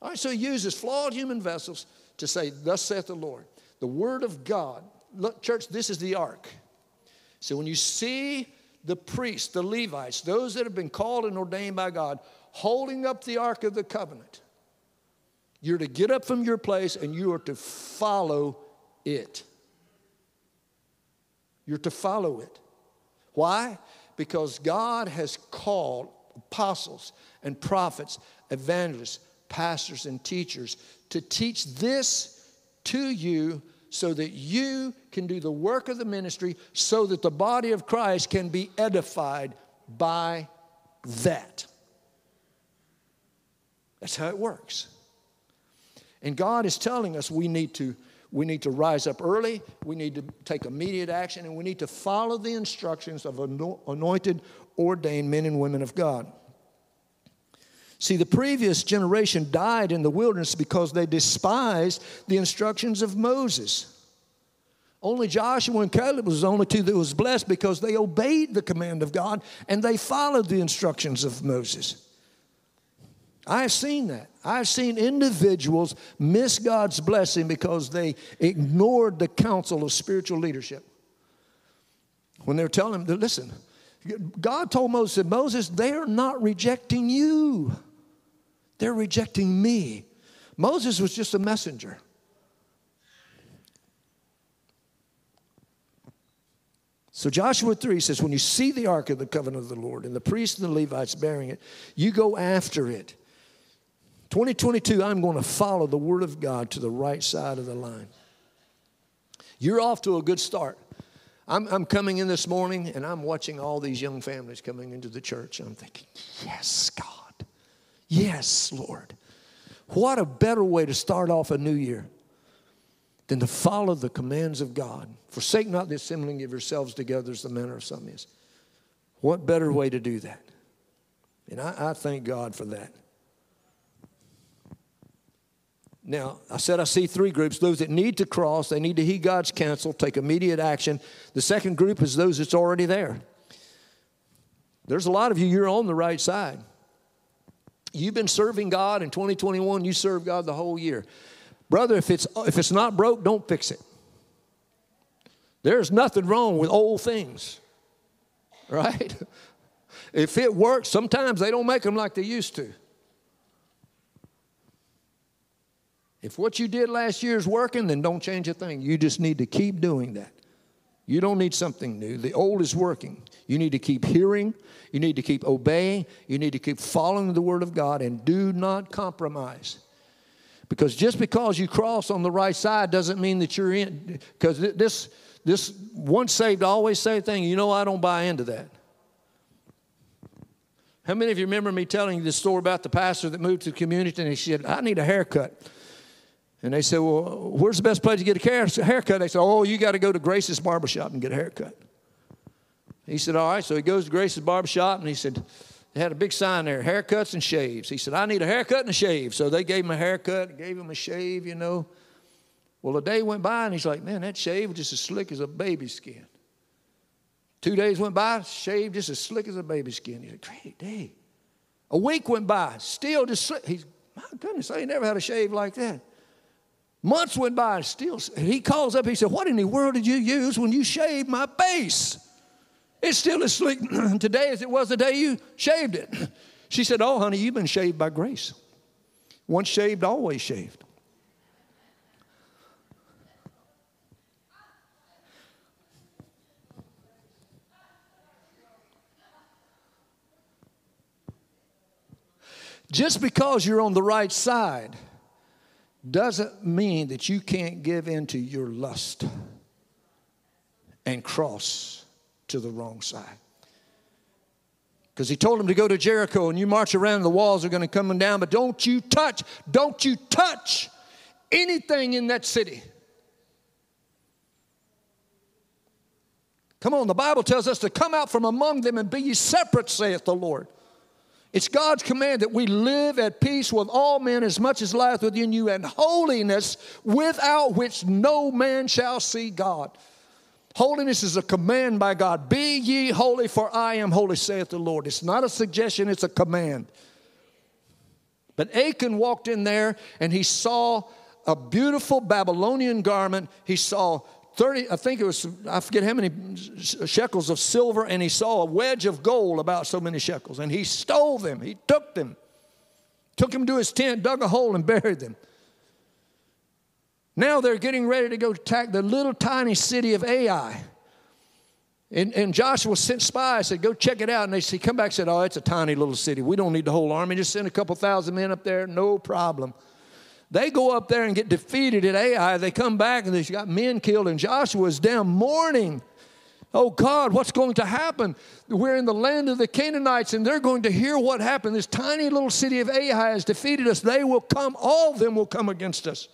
All right, so he uses flawed human vessels to say, Thus saith the Lord. The word of God. Look, church, this is the ark. So when you see the priests, the Levites, those that have been called and ordained by God, holding up the Ark of the Covenant, you're to get up from your place and you are to follow it. You're to follow it. Why? Because God has called apostles and prophets, evangelists, pastors, and teachers to teach this to you so that you can do the work of the ministry, so that the body of Christ can be edified by that. That's how it works. And God is telling us we need to we need to rise up early, we need to take immediate action, and we need to follow the instructions of anointed, ordained men and women of God. See, the previous generation died in the wilderness because they despised the instructions of Moses. Only Joshua and Caleb was the only two that was blessed because they obeyed the command of God and they followed the instructions of Moses. I've seen that. I've seen individuals miss God's blessing because they ignored the counsel of spiritual leadership. When they were telling them, listen, God told Moses, Moses, they're not rejecting you. They're rejecting me. Moses was just a messenger. So Joshua 3 says, When you see the ark of the covenant of the Lord and the priests and the Levites bearing it, you go after it. 2022, I'm going to follow the word of God to the right side of the line. You're off to a good start. I'm, I'm coming in this morning and I'm watching all these young families coming into the church. I'm thinking, yes, God. Yes, Lord. What a better way to start off a new year than to follow the commands of God. Forsake not the assembling of yourselves together as the manner of some is. What better way to do that? And I, I thank God for that. Now, I said I see three groups those that need to cross, they need to heed God's counsel, take immediate action. The second group is those that's already there. There's a lot of you, you're on the right side. You've been serving God in 2021, you serve God the whole year. Brother, if it's, if it's not broke, don't fix it. There's nothing wrong with old things, right? If it works, sometimes they don't make them like they used to. If what you did last year is working, then don't change a thing. You just need to keep doing that. You don't need something new. The old is working. You need to keep hearing. You need to keep obeying. You need to keep following the Word of God and do not compromise. Because just because you cross on the right side doesn't mean that you're in. Because this, this once saved, always saved thing, you know, I don't buy into that. How many of you remember me telling you the story about the pastor that moved to the community and he said, I need a haircut? And they said, Well, where's the best place to get a haircut? They said, Oh, you got to go to Grace's barbershop and get a haircut. He said, All right. So he goes to Grace's barbershop and he said, They had a big sign there haircuts and shaves. He said, I need a haircut and a shave. So they gave him a haircut, gave him a shave, you know. Well, a day went by and he's like, Man, that shave was just as slick as a baby's skin. Two days went by, shaved just as slick as a baby's skin. He said, Great day. A week went by, still just slick. He's, My goodness, I ain't never had a shave like that. Months went by, and still, he calls up, he said, What in the world did you use when you shaved my face? It's still as slick today as it was the day you shaved it. She said, Oh, honey, you've been shaved by grace. Once shaved, always shaved. Just because you're on the right side doesn't mean that you can't give in to your lust and cross to the wrong side. Because he told him to go to Jericho and you march around, the walls are going to come down, but don't you touch, don't you touch anything in that city. Come on, the Bible tells us to come out from among them and be ye separate, saith the Lord. It's God's command that we live at peace with all men as much as lieth within you, and holiness without which no man shall see God. Holiness is a command by God. Be ye holy, for I am holy, saith the Lord. It's not a suggestion, it's a command. But Achan walked in there and he saw a beautiful Babylonian garment. He saw 30, I think it was, I forget how many shekels of silver, and he saw a wedge of gold about so many shekels. And he stole them, he took them, took them to his tent, dug a hole, and buried them. Now they're getting ready to go attack the little tiny city of Ai. And, and Joshua sent spies, said, Go check it out. And they said, Come back said, Oh, it's a tiny little city. We don't need the whole army. Just send a couple thousand men up there, no problem. They go up there and get defeated at Ai. They come back and they've got men killed, and Joshua is down mourning. Oh God, what's going to happen? We're in the land of the Canaanites, and they're going to hear what happened. This tiny little city of Ai has defeated us. They will come, all of them will come against us.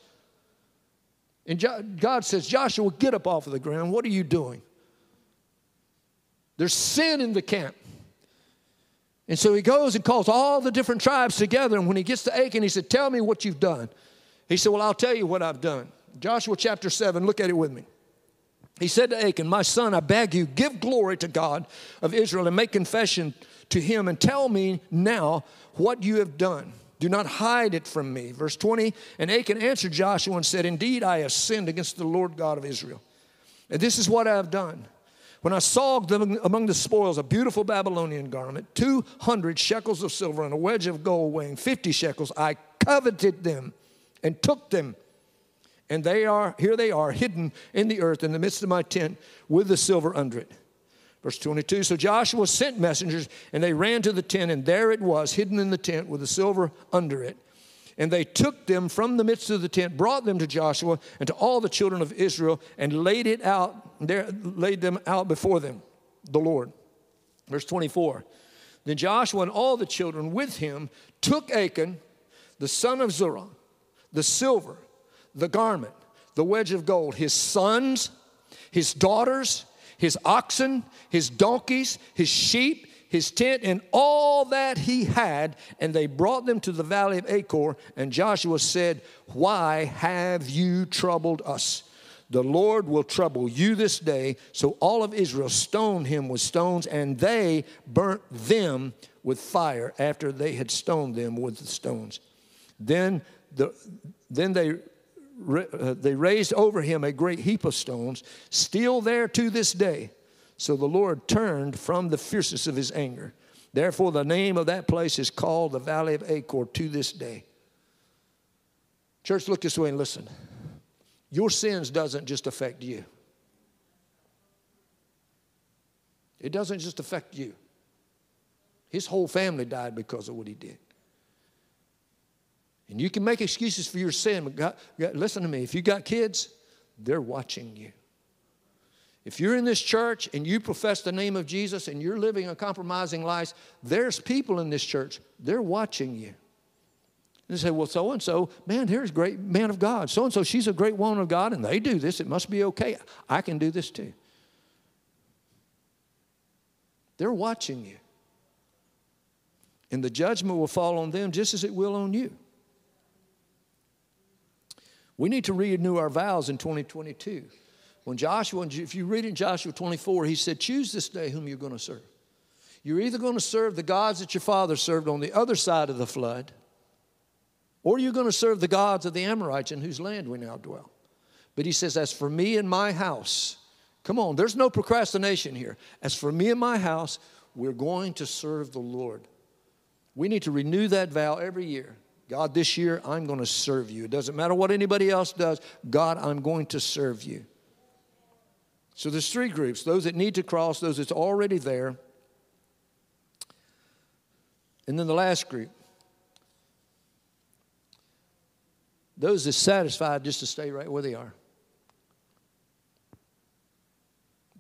And God says, Joshua, get up off of the ground. What are you doing? There's sin in the camp. And so he goes and calls all the different tribes together. And when he gets to Achan, he said, Tell me what you've done. He said, Well, I'll tell you what I've done. Joshua chapter 7, look at it with me. He said to Achan, My son, I beg you, give glory to God of Israel and make confession to him and tell me now what you have done. Do not hide it from me. Verse 20, and Achan answered Joshua and said, Indeed, I have sinned against the Lord God of Israel. And this is what I have done. When I saw among the spoils a beautiful Babylonian garment, 200 shekels of silver and a wedge of gold weighing 50 shekels, I coveted them and took them. And they are, here they are, hidden in the earth in the midst of my tent with the silver under it. Verse 22 So Joshua sent messengers, and they ran to the tent, and there it was, hidden in the tent with the silver under it. And they took them from the midst of the tent, brought them to Joshua and to all the children of Israel, and laid it out there, laid them out before them, the Lord. Verse 24. Then Joshua and all the children with him took Achan, the son of Zerah, the silver, the garment, the wedge of gold, his sons, his daughters, his oxen, his donkeys, his sheep, his tent, and all that he had, and they brought them to the valley of Achor. And Joshua said, Why have you troubled us? The Lord will trouble you this day. So all of Israel stoned him with stones, and they burnt them with fire after they had stoned them with the stones. Then the, then they, uh, they raised over him a great heap of stones, still there to this day. So the Lord turned from the fierceness of his anger. Therefore, the name of that place is called the Valley of Achor to this day. Church, look this way and listen. Your sins doesn't just affect you. It doesn't just affect you. His whole family died because of what he did. And you can make excuses for your sin, but God, God, listen to me. If you got kids, they're watching you. If you're in this church and you profess the name of Jesus and you're living a compromising life, there's people in this church, they're watching you. And they say, well, so and so, man, here's a great man of God. So and so, she's a great woman of God, and they do this. It must be okay. I can do this too. They're watching you. And the judgment will fall on them just as it will on you. We need to renew our vows in 2022. When Joshua, if you read in Joshua 24, he said, Choose this day whom you're going to serve. You're either going to serve the gods that your father served on the other side of the flood, or you're going to serve the gods of the Amorites in whose land we now dwell. But he says, As for me and my house, come on, there's no procrastination here. As for me and my house, we're going to serve the Lord. We need to renew that vow every year. God, this year I'm going to serve you. It doesn't matter what anybody else does. God, I'm going to serve you. So there's three groups those that need to cross, those that's already there. And then the last group those that's satisfied just to stay right where they are.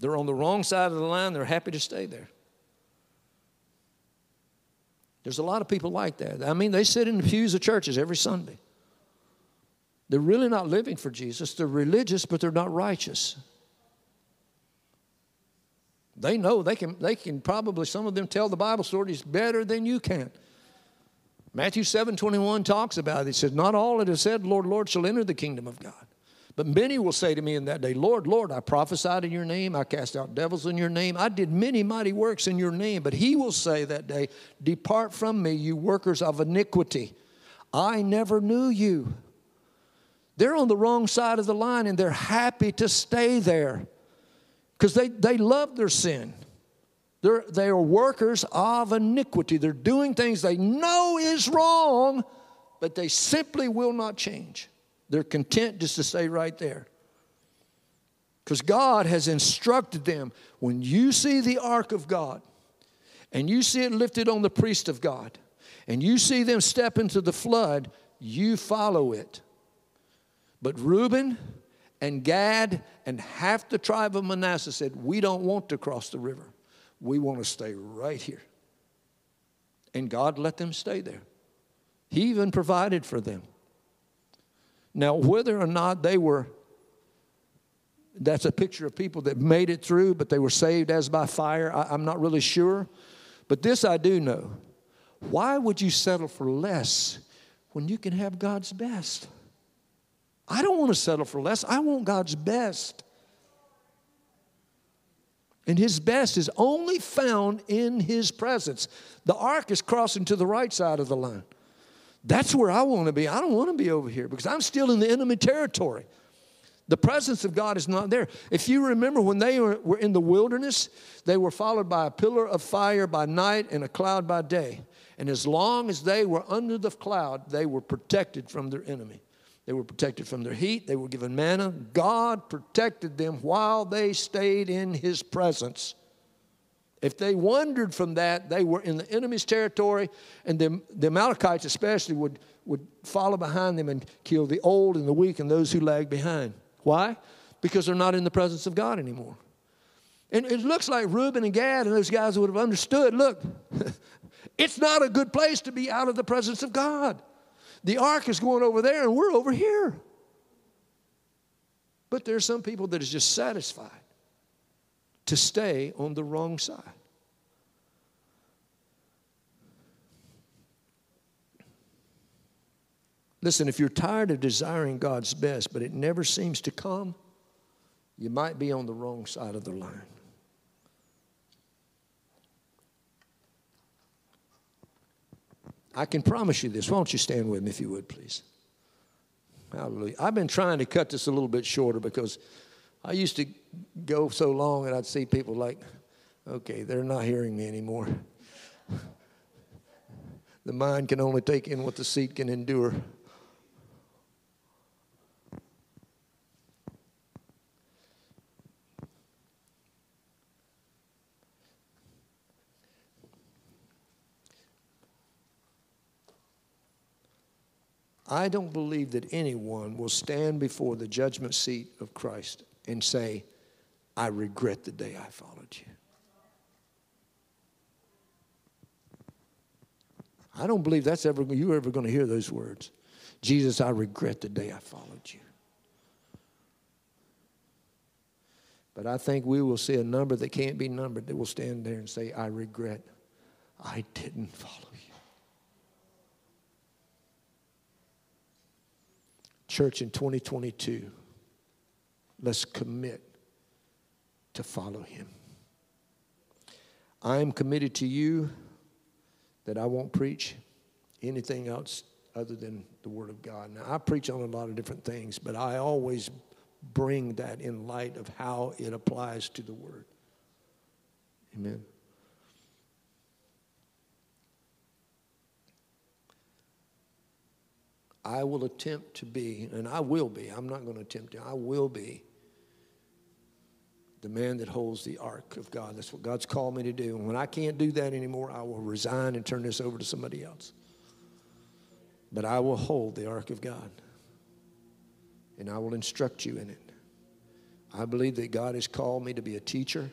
They're on the wrong side of the line, they're happy to stay there. There's a lot of people like that. I mean, they sit in the pews of churches every Sunday. They're really not living for Jesus. They're religious, but they're not righteous. They know they can, they can probably, some of them tell the Bible stories better than you can. Matthew 7 21 talks about it. It says, Not all that is said, Lord, Lord, shall enter the kingdom of God. But many will say to me in that day, Lord, Lord, I prophesied in your name, I cast out devils in your name, I did many mighty works in your name. But he will say that day, Depart from me, you workers of iniquity. I never knew you. They're on the wrong side of the line and they're happy to stay there because they, they love their sin. They're, they are workers of iniquity. They're doing things they know is wrong, but they simply will not change. They're content just to stay right there. Because God has instructed them when you see the ark of God and you see it lifted on the priest of God and you see them step into the flood, you follow it. But Reuben and Gad and half the tribe of Manasseh said, We don't want to cross the river. We want to stay right here. And God let them stay there. He even provided for them. Now, whether or not they were, that's a picture of people that made it through, but they were saved as by fire. I, I'm not really sure. But this I do know. Why would you settle for less when you can have God's best? I don't want to settle for less. I want God's best. And his best is only found in his presence. The ark is crossing to the right side of the line. That's where I want to be. I don't want to be over here because I'm still in the enemy territory. The presence of God is not there. If you remember when they were, in the wilderness, they were followed by a pillar of fire by night and a cloud by day. And as long as they were under the cloud, they were protected from their enemy. They were protected from their heat. They were given manna. God protected them while they stayed in His presence. If they wandered from that, they were in the enemy's territory, and the, the Amalekites especially would, would follow behind them and kill the old and the weak and those who lagged behind. Why? Because they're not in the presence of God anymore. And it looks like Reuben and Gad and those guys would have understood look, it's not a good place to be out of the presence of God. The ark is going over there and we're over here. But there's some people that is just satisfied to stay on the wrong side. Listen, if you're tired of desiring God's best, but it never seems to come, you might be on the wrong side of the line. I can promise you this. Why don't you stand with me if you would, please? Hallelujah. I've been trying to cut this a little bit shorter because I used to go so long and I'd see people like, okay, they're not hearing me anymore. the mind can only take in what the seat can endure. I don't believe that anyone will stand before the judgment seat of Christ and say, I regret the day I followed you. I don't believe that's ever you ever going to hear those words. Jesus, I regret the day I followed you. But I think we will see a number that can't be numbered that will stand there and say, I regret I didn't follow you. Church, in 2022, let's commit to follow him. I am committed to you that I won't preach anything else other than the Word of God. Now, I preach on a lot of different things, but I always bring that in light of how it applies to the Word. Amen. I will attempt to be, and I will be, I'm not going to attempt to, I will be the man that holds the ark of God. That's what God's called me to do. And when I can't do that anymore, I will resign and turn this over to somebody else. But I will hold the ark of God, and I will instruct you in it. I believe that God has called me to be a teacher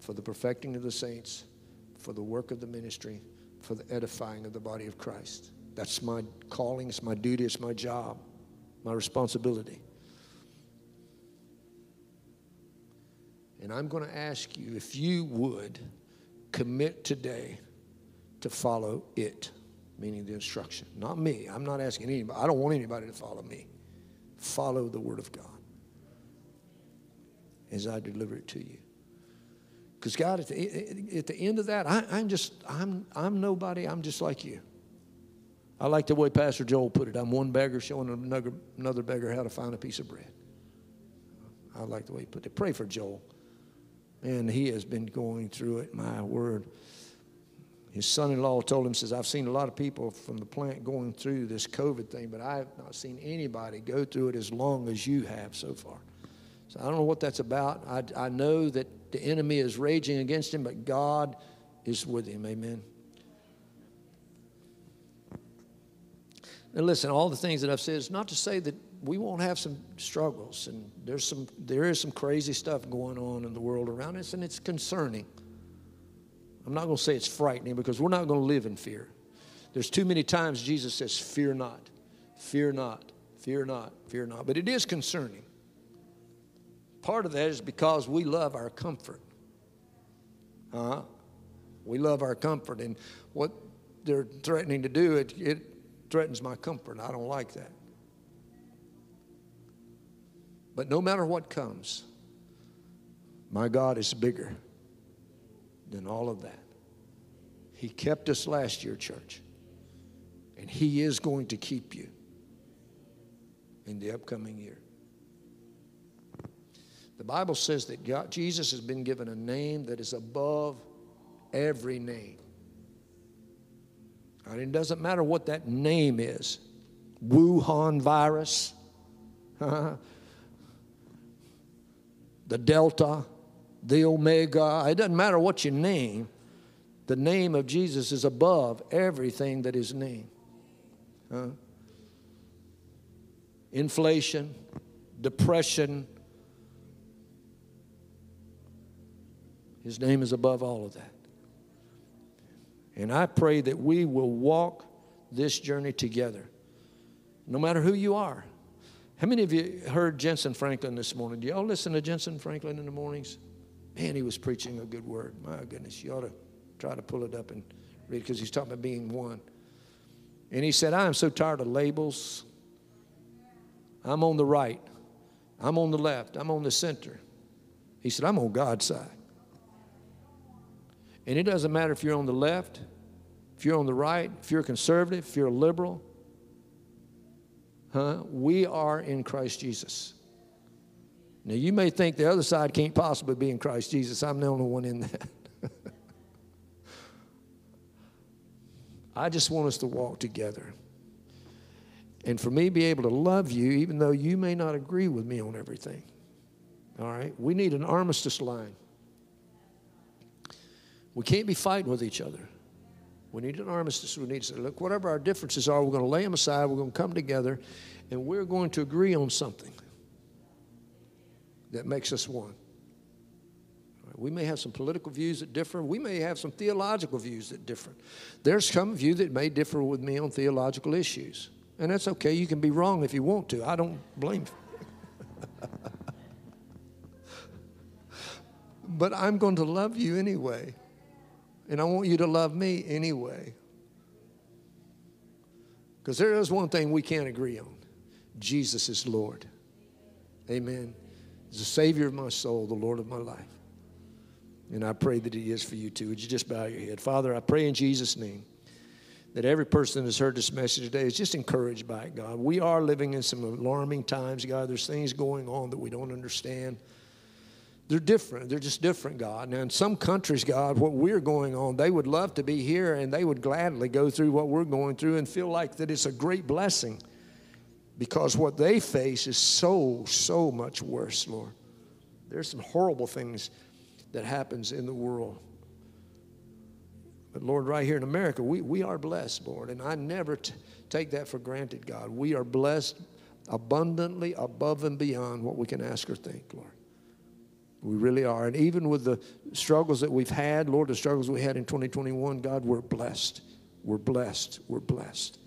for the perfecting of the saints, for the work of the ministry, for the edifying of the body of Christ. That's my calling, it's my duty, it's my job, my responsibility. And I'm going to ask you if you would commit today to follow it, meaning the instruction. Not me. I'm not asking anybody. I don't want anybody to follow me. Follow the Word of God as I deliver it to you. Because God, at the, at the end of that, I, I'm just, I'm, I'm nobody. I'm just like you. I like the way Pastor Joel put it. I'm one beggar showing another, another beggar how to find a piece of bread. I like the way he put it. Pray for Joel. Man, he has been going through it, my word. His son in law told him, says, I've seen a lot of people from the plant going through this COVID thing, but I have not seen anybody go through it as long as you have so far. So I don't know what that's about. I, I know that the enemy is raging against him, but God is with him. Amen. Now, listen, all the things that I've said is not to say that we won't have some struggles, and there's some there is some crazy stuff going on in the world around us, and it's concerning. I'm not going to say it's frightening because we're not going to live in fear. There's too many times Jesus says, "Fear not, fear not, fear not, fear not," but it is concerning. Part of that is because we love our comfort. Huh? We love our comfort, and what they're threatening to do, it, it threatens my comfort. I don't like that. But no matter what comes, my God is bigger than all of that. He kept us last year, church, and He is going to keep you in the upcoming year. The Bible says that God, Jesus has been given a name that is above every name. And it doesn't matter what that name is Wuhan virus, the Delta, the Omega. It doesn't matter what you name. The name of Jesus is above everything that is named. Huh? Inflation, depression. His name is above all of that. And I pray that we will walk this journey together, no matter who you are. How many of you heard Jentezen Franklin this morning? Do y'all listen to Jentezen Franklin in the mornings? Man, he was preaching a good word. My goodness, you ought to try to pull it up and read because he's talking about being one. And he said, I am so tired of labels. I'm on the right. I'm on the left. I'm on the center. He said, I'm on God's side. And it doesn't matter if you're on the left, if you're on the right, if you're conservative, if you're a liberal. Huh? We are in Christ Jesus. Now, you may think the other side can't possibly be in Christ Jesus. I'm the only one in that. I just want us to walk together. And for me be able to love you, even though you may not agree with me on everything. All right? We need an armistice line. We can't be fighting with each other. We need an armistice. We need to say, look, whatever our differences are, we're going to lay them aside. We're going to come together, and we're going to agree on something that makes us one. We may have some political views that differ. We may have some theological views that differ. There's some of you that may differ with me on theological issues. And that's okay. You can be wrong if you want to. I don't blame you. but I'm going to love you anyway. And I want you to love me anyway. Because there is one thing we can't agree on Jesus is Lord. Amen. He's the Savior of my soul, the Lord of my life. And I pray that He is for you too. Would you just bow your head? Father, I pray in Jesus' name that every person that has heard this message today is just encouraged by it, God. We are living in some alarming times, God. There's things going on that we don't understand. They're different. They're just different, God. Now, in some countries, God, what we're going on, they would love to be here and they would gladly go through what we're going through and feel like that it's a great blessing because what they face is so, so much worse, Lord. There's some horrible things that happens in the world. But Lord, right here in America, we, we are blessed, Lord. And I never t- take that for granted, God. We are blessed abundantly above and beyond what we can ask or think, Lord. We really are. And even with the struggles that we've had, Lord, the struggles we had in 2021, God, we're blessed. We're blessed. We're blessed.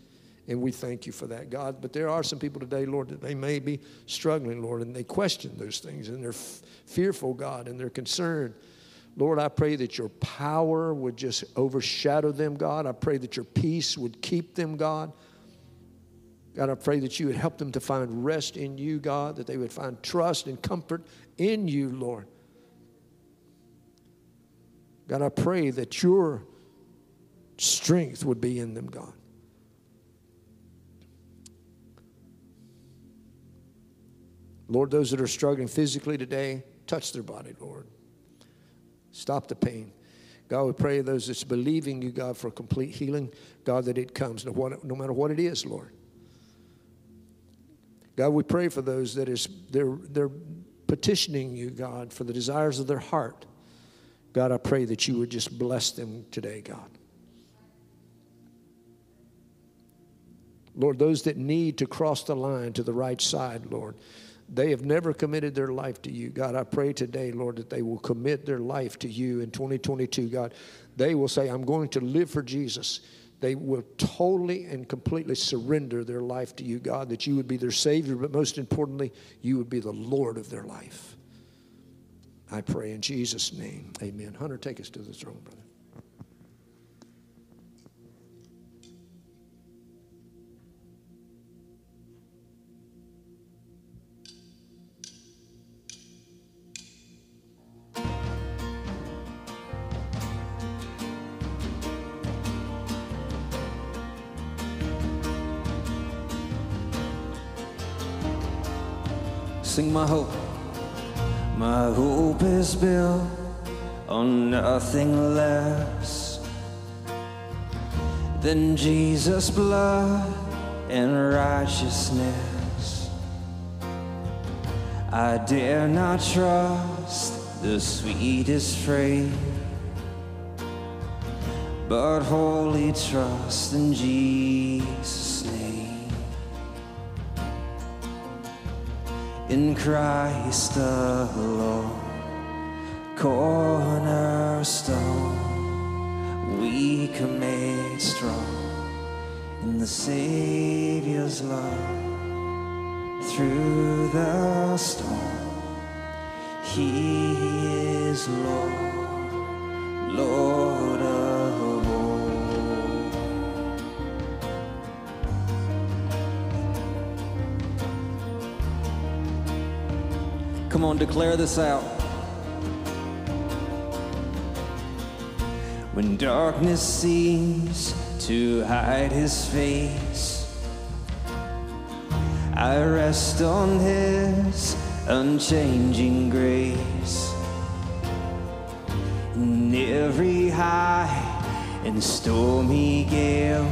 And we thank you for that, God. But there are some people today, Lord, that they may be struggling, Lord, and they question those things and they're f- fearful, God, and they're concerned. Lord, I pray that your power would just overshadow them, God. I pray that your peace would keep them, God. God, I pray that you would help them to find rest in you, God, that they would find trust and comfort in you, Lord. God, I pray that your strength would be in them, God. Lord, those that are struggling physically today, touch their body, Lord. Stop the pain. God, we pray those that's believing you, God, for complete healing, God, that it comes, no, no matter what it is, Lord. God, we pray for those that is they're they're petitioning you, God, for the desires of their heart. God, I pray that you would just bless them today, God. Lord, those that need to cross the line to the right side, Lord, they have never committed their life to you. God, I pray today, Lord, that they will commit their life to you in 2022. God, they will say, I'm going to live for Jesus. They will totally and completely surrender their life to you, God, that you would be their Savior, but most importantly, you would be the Lord of their life. I pray in Jesus' name. Amen. Hunter, take us to the throne, brother. My hope. My hope is built on nothing less than Jesus' blood and righteousness. I dare not trust the sweetest frame, but wholly trust in Jesus. In Christ alone, cornerstone, weak and made strong in the Savior's love. Through the storm, He is Lord, Lord of Come on, declare this out. When darkness seems to hide his face, I rest on his unchanging grace. In every high and stormy gale,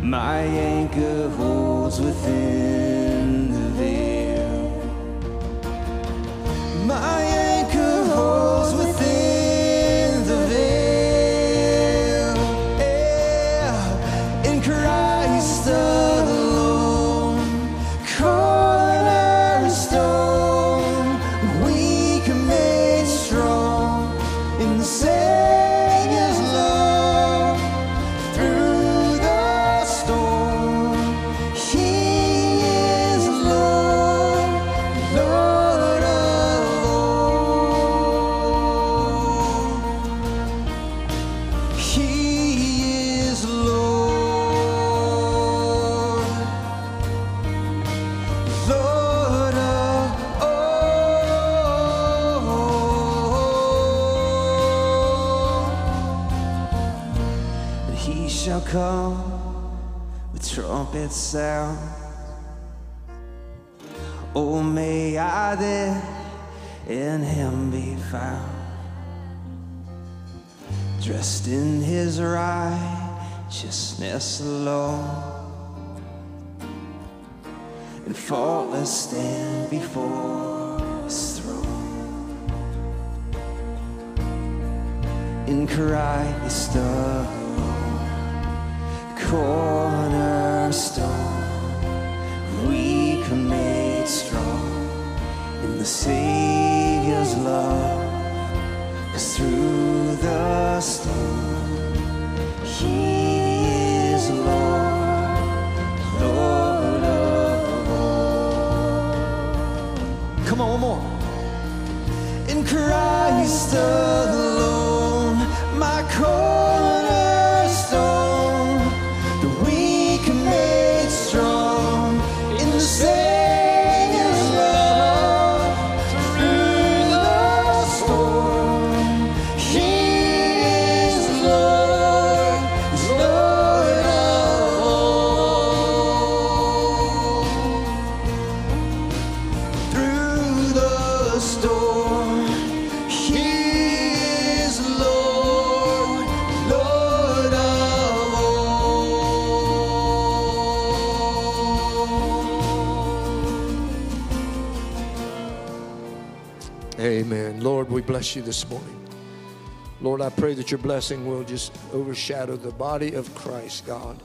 my anchor holds within My trumpet sound. Oh, may I there in him be found, dressed in his righteousness alone, and faultless stand before his throne. In Christ alone, cornerstone, weak strong in the Savior's love. Cause through the storm, bless you this morning. Lord, I pray that your blessing will just overshadow the body of Christ, God,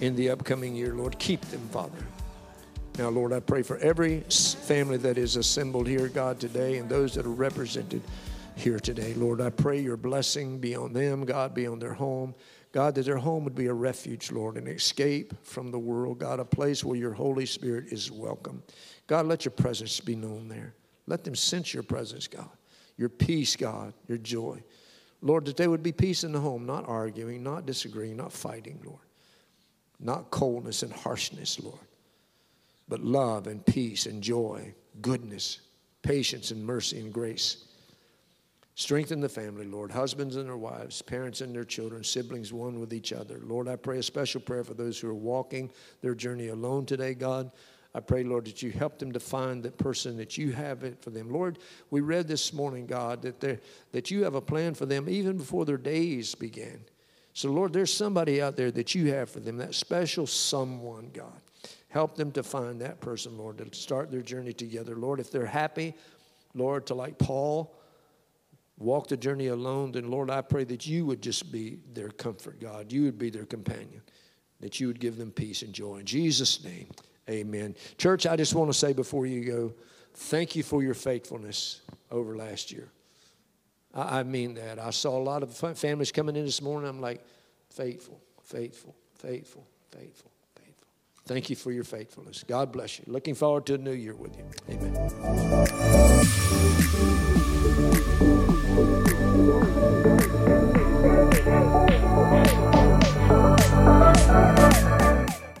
in the upcoming year. Lord, keep them, Father. Now, Lord, I pray for every family that is assembled here, God, today, and those that are represented here today. Lord, I pray your blessing be on them, God, be on their home. God, that their home would be a refuge, Lord, an escape from the world. God, a place where your Holy Spirit is welcome. God, let your presence be known there. Let them sense your presence, God, your peace, God, your joy. Lord, that there would be peace in the home, not arguing, not disagreeing, not fighting, Lord, not coldness and harshness, Lord but love and peace and joy, goodness, patience and mercy and grace. Strengthen the family, Lord, husbands and their wives, parents and their children, siblings one with each other. Lord, I pray a special prayer for those who are walking their journey alone today, God. I pray, Lord, that you help them to find the person that you have it for them. Lord, we read this morning, God, that, that you have a plan for them even before their days began. So, Lord, there's somebody out there that you have for them, that special someone, God. Help them to find that person, Lord, to start their journey together. Lord, if they're happy, Lord, to like Paul, walk the journey alone, then Lord, I pray that you would just be their comfort, God. You would be their companion, that you would give them peace and joy. In Jesus' name, Amen. Church, I just want to say before you go, thank you for your faithfulness over last year. I, I mean that. I saw a lot of families coming in this morning. I'm like, faithful, faithful, faithful, faithful. faithful. Thank you for your faithfulness. God bless you. Looking forward to a new year with you. Amen.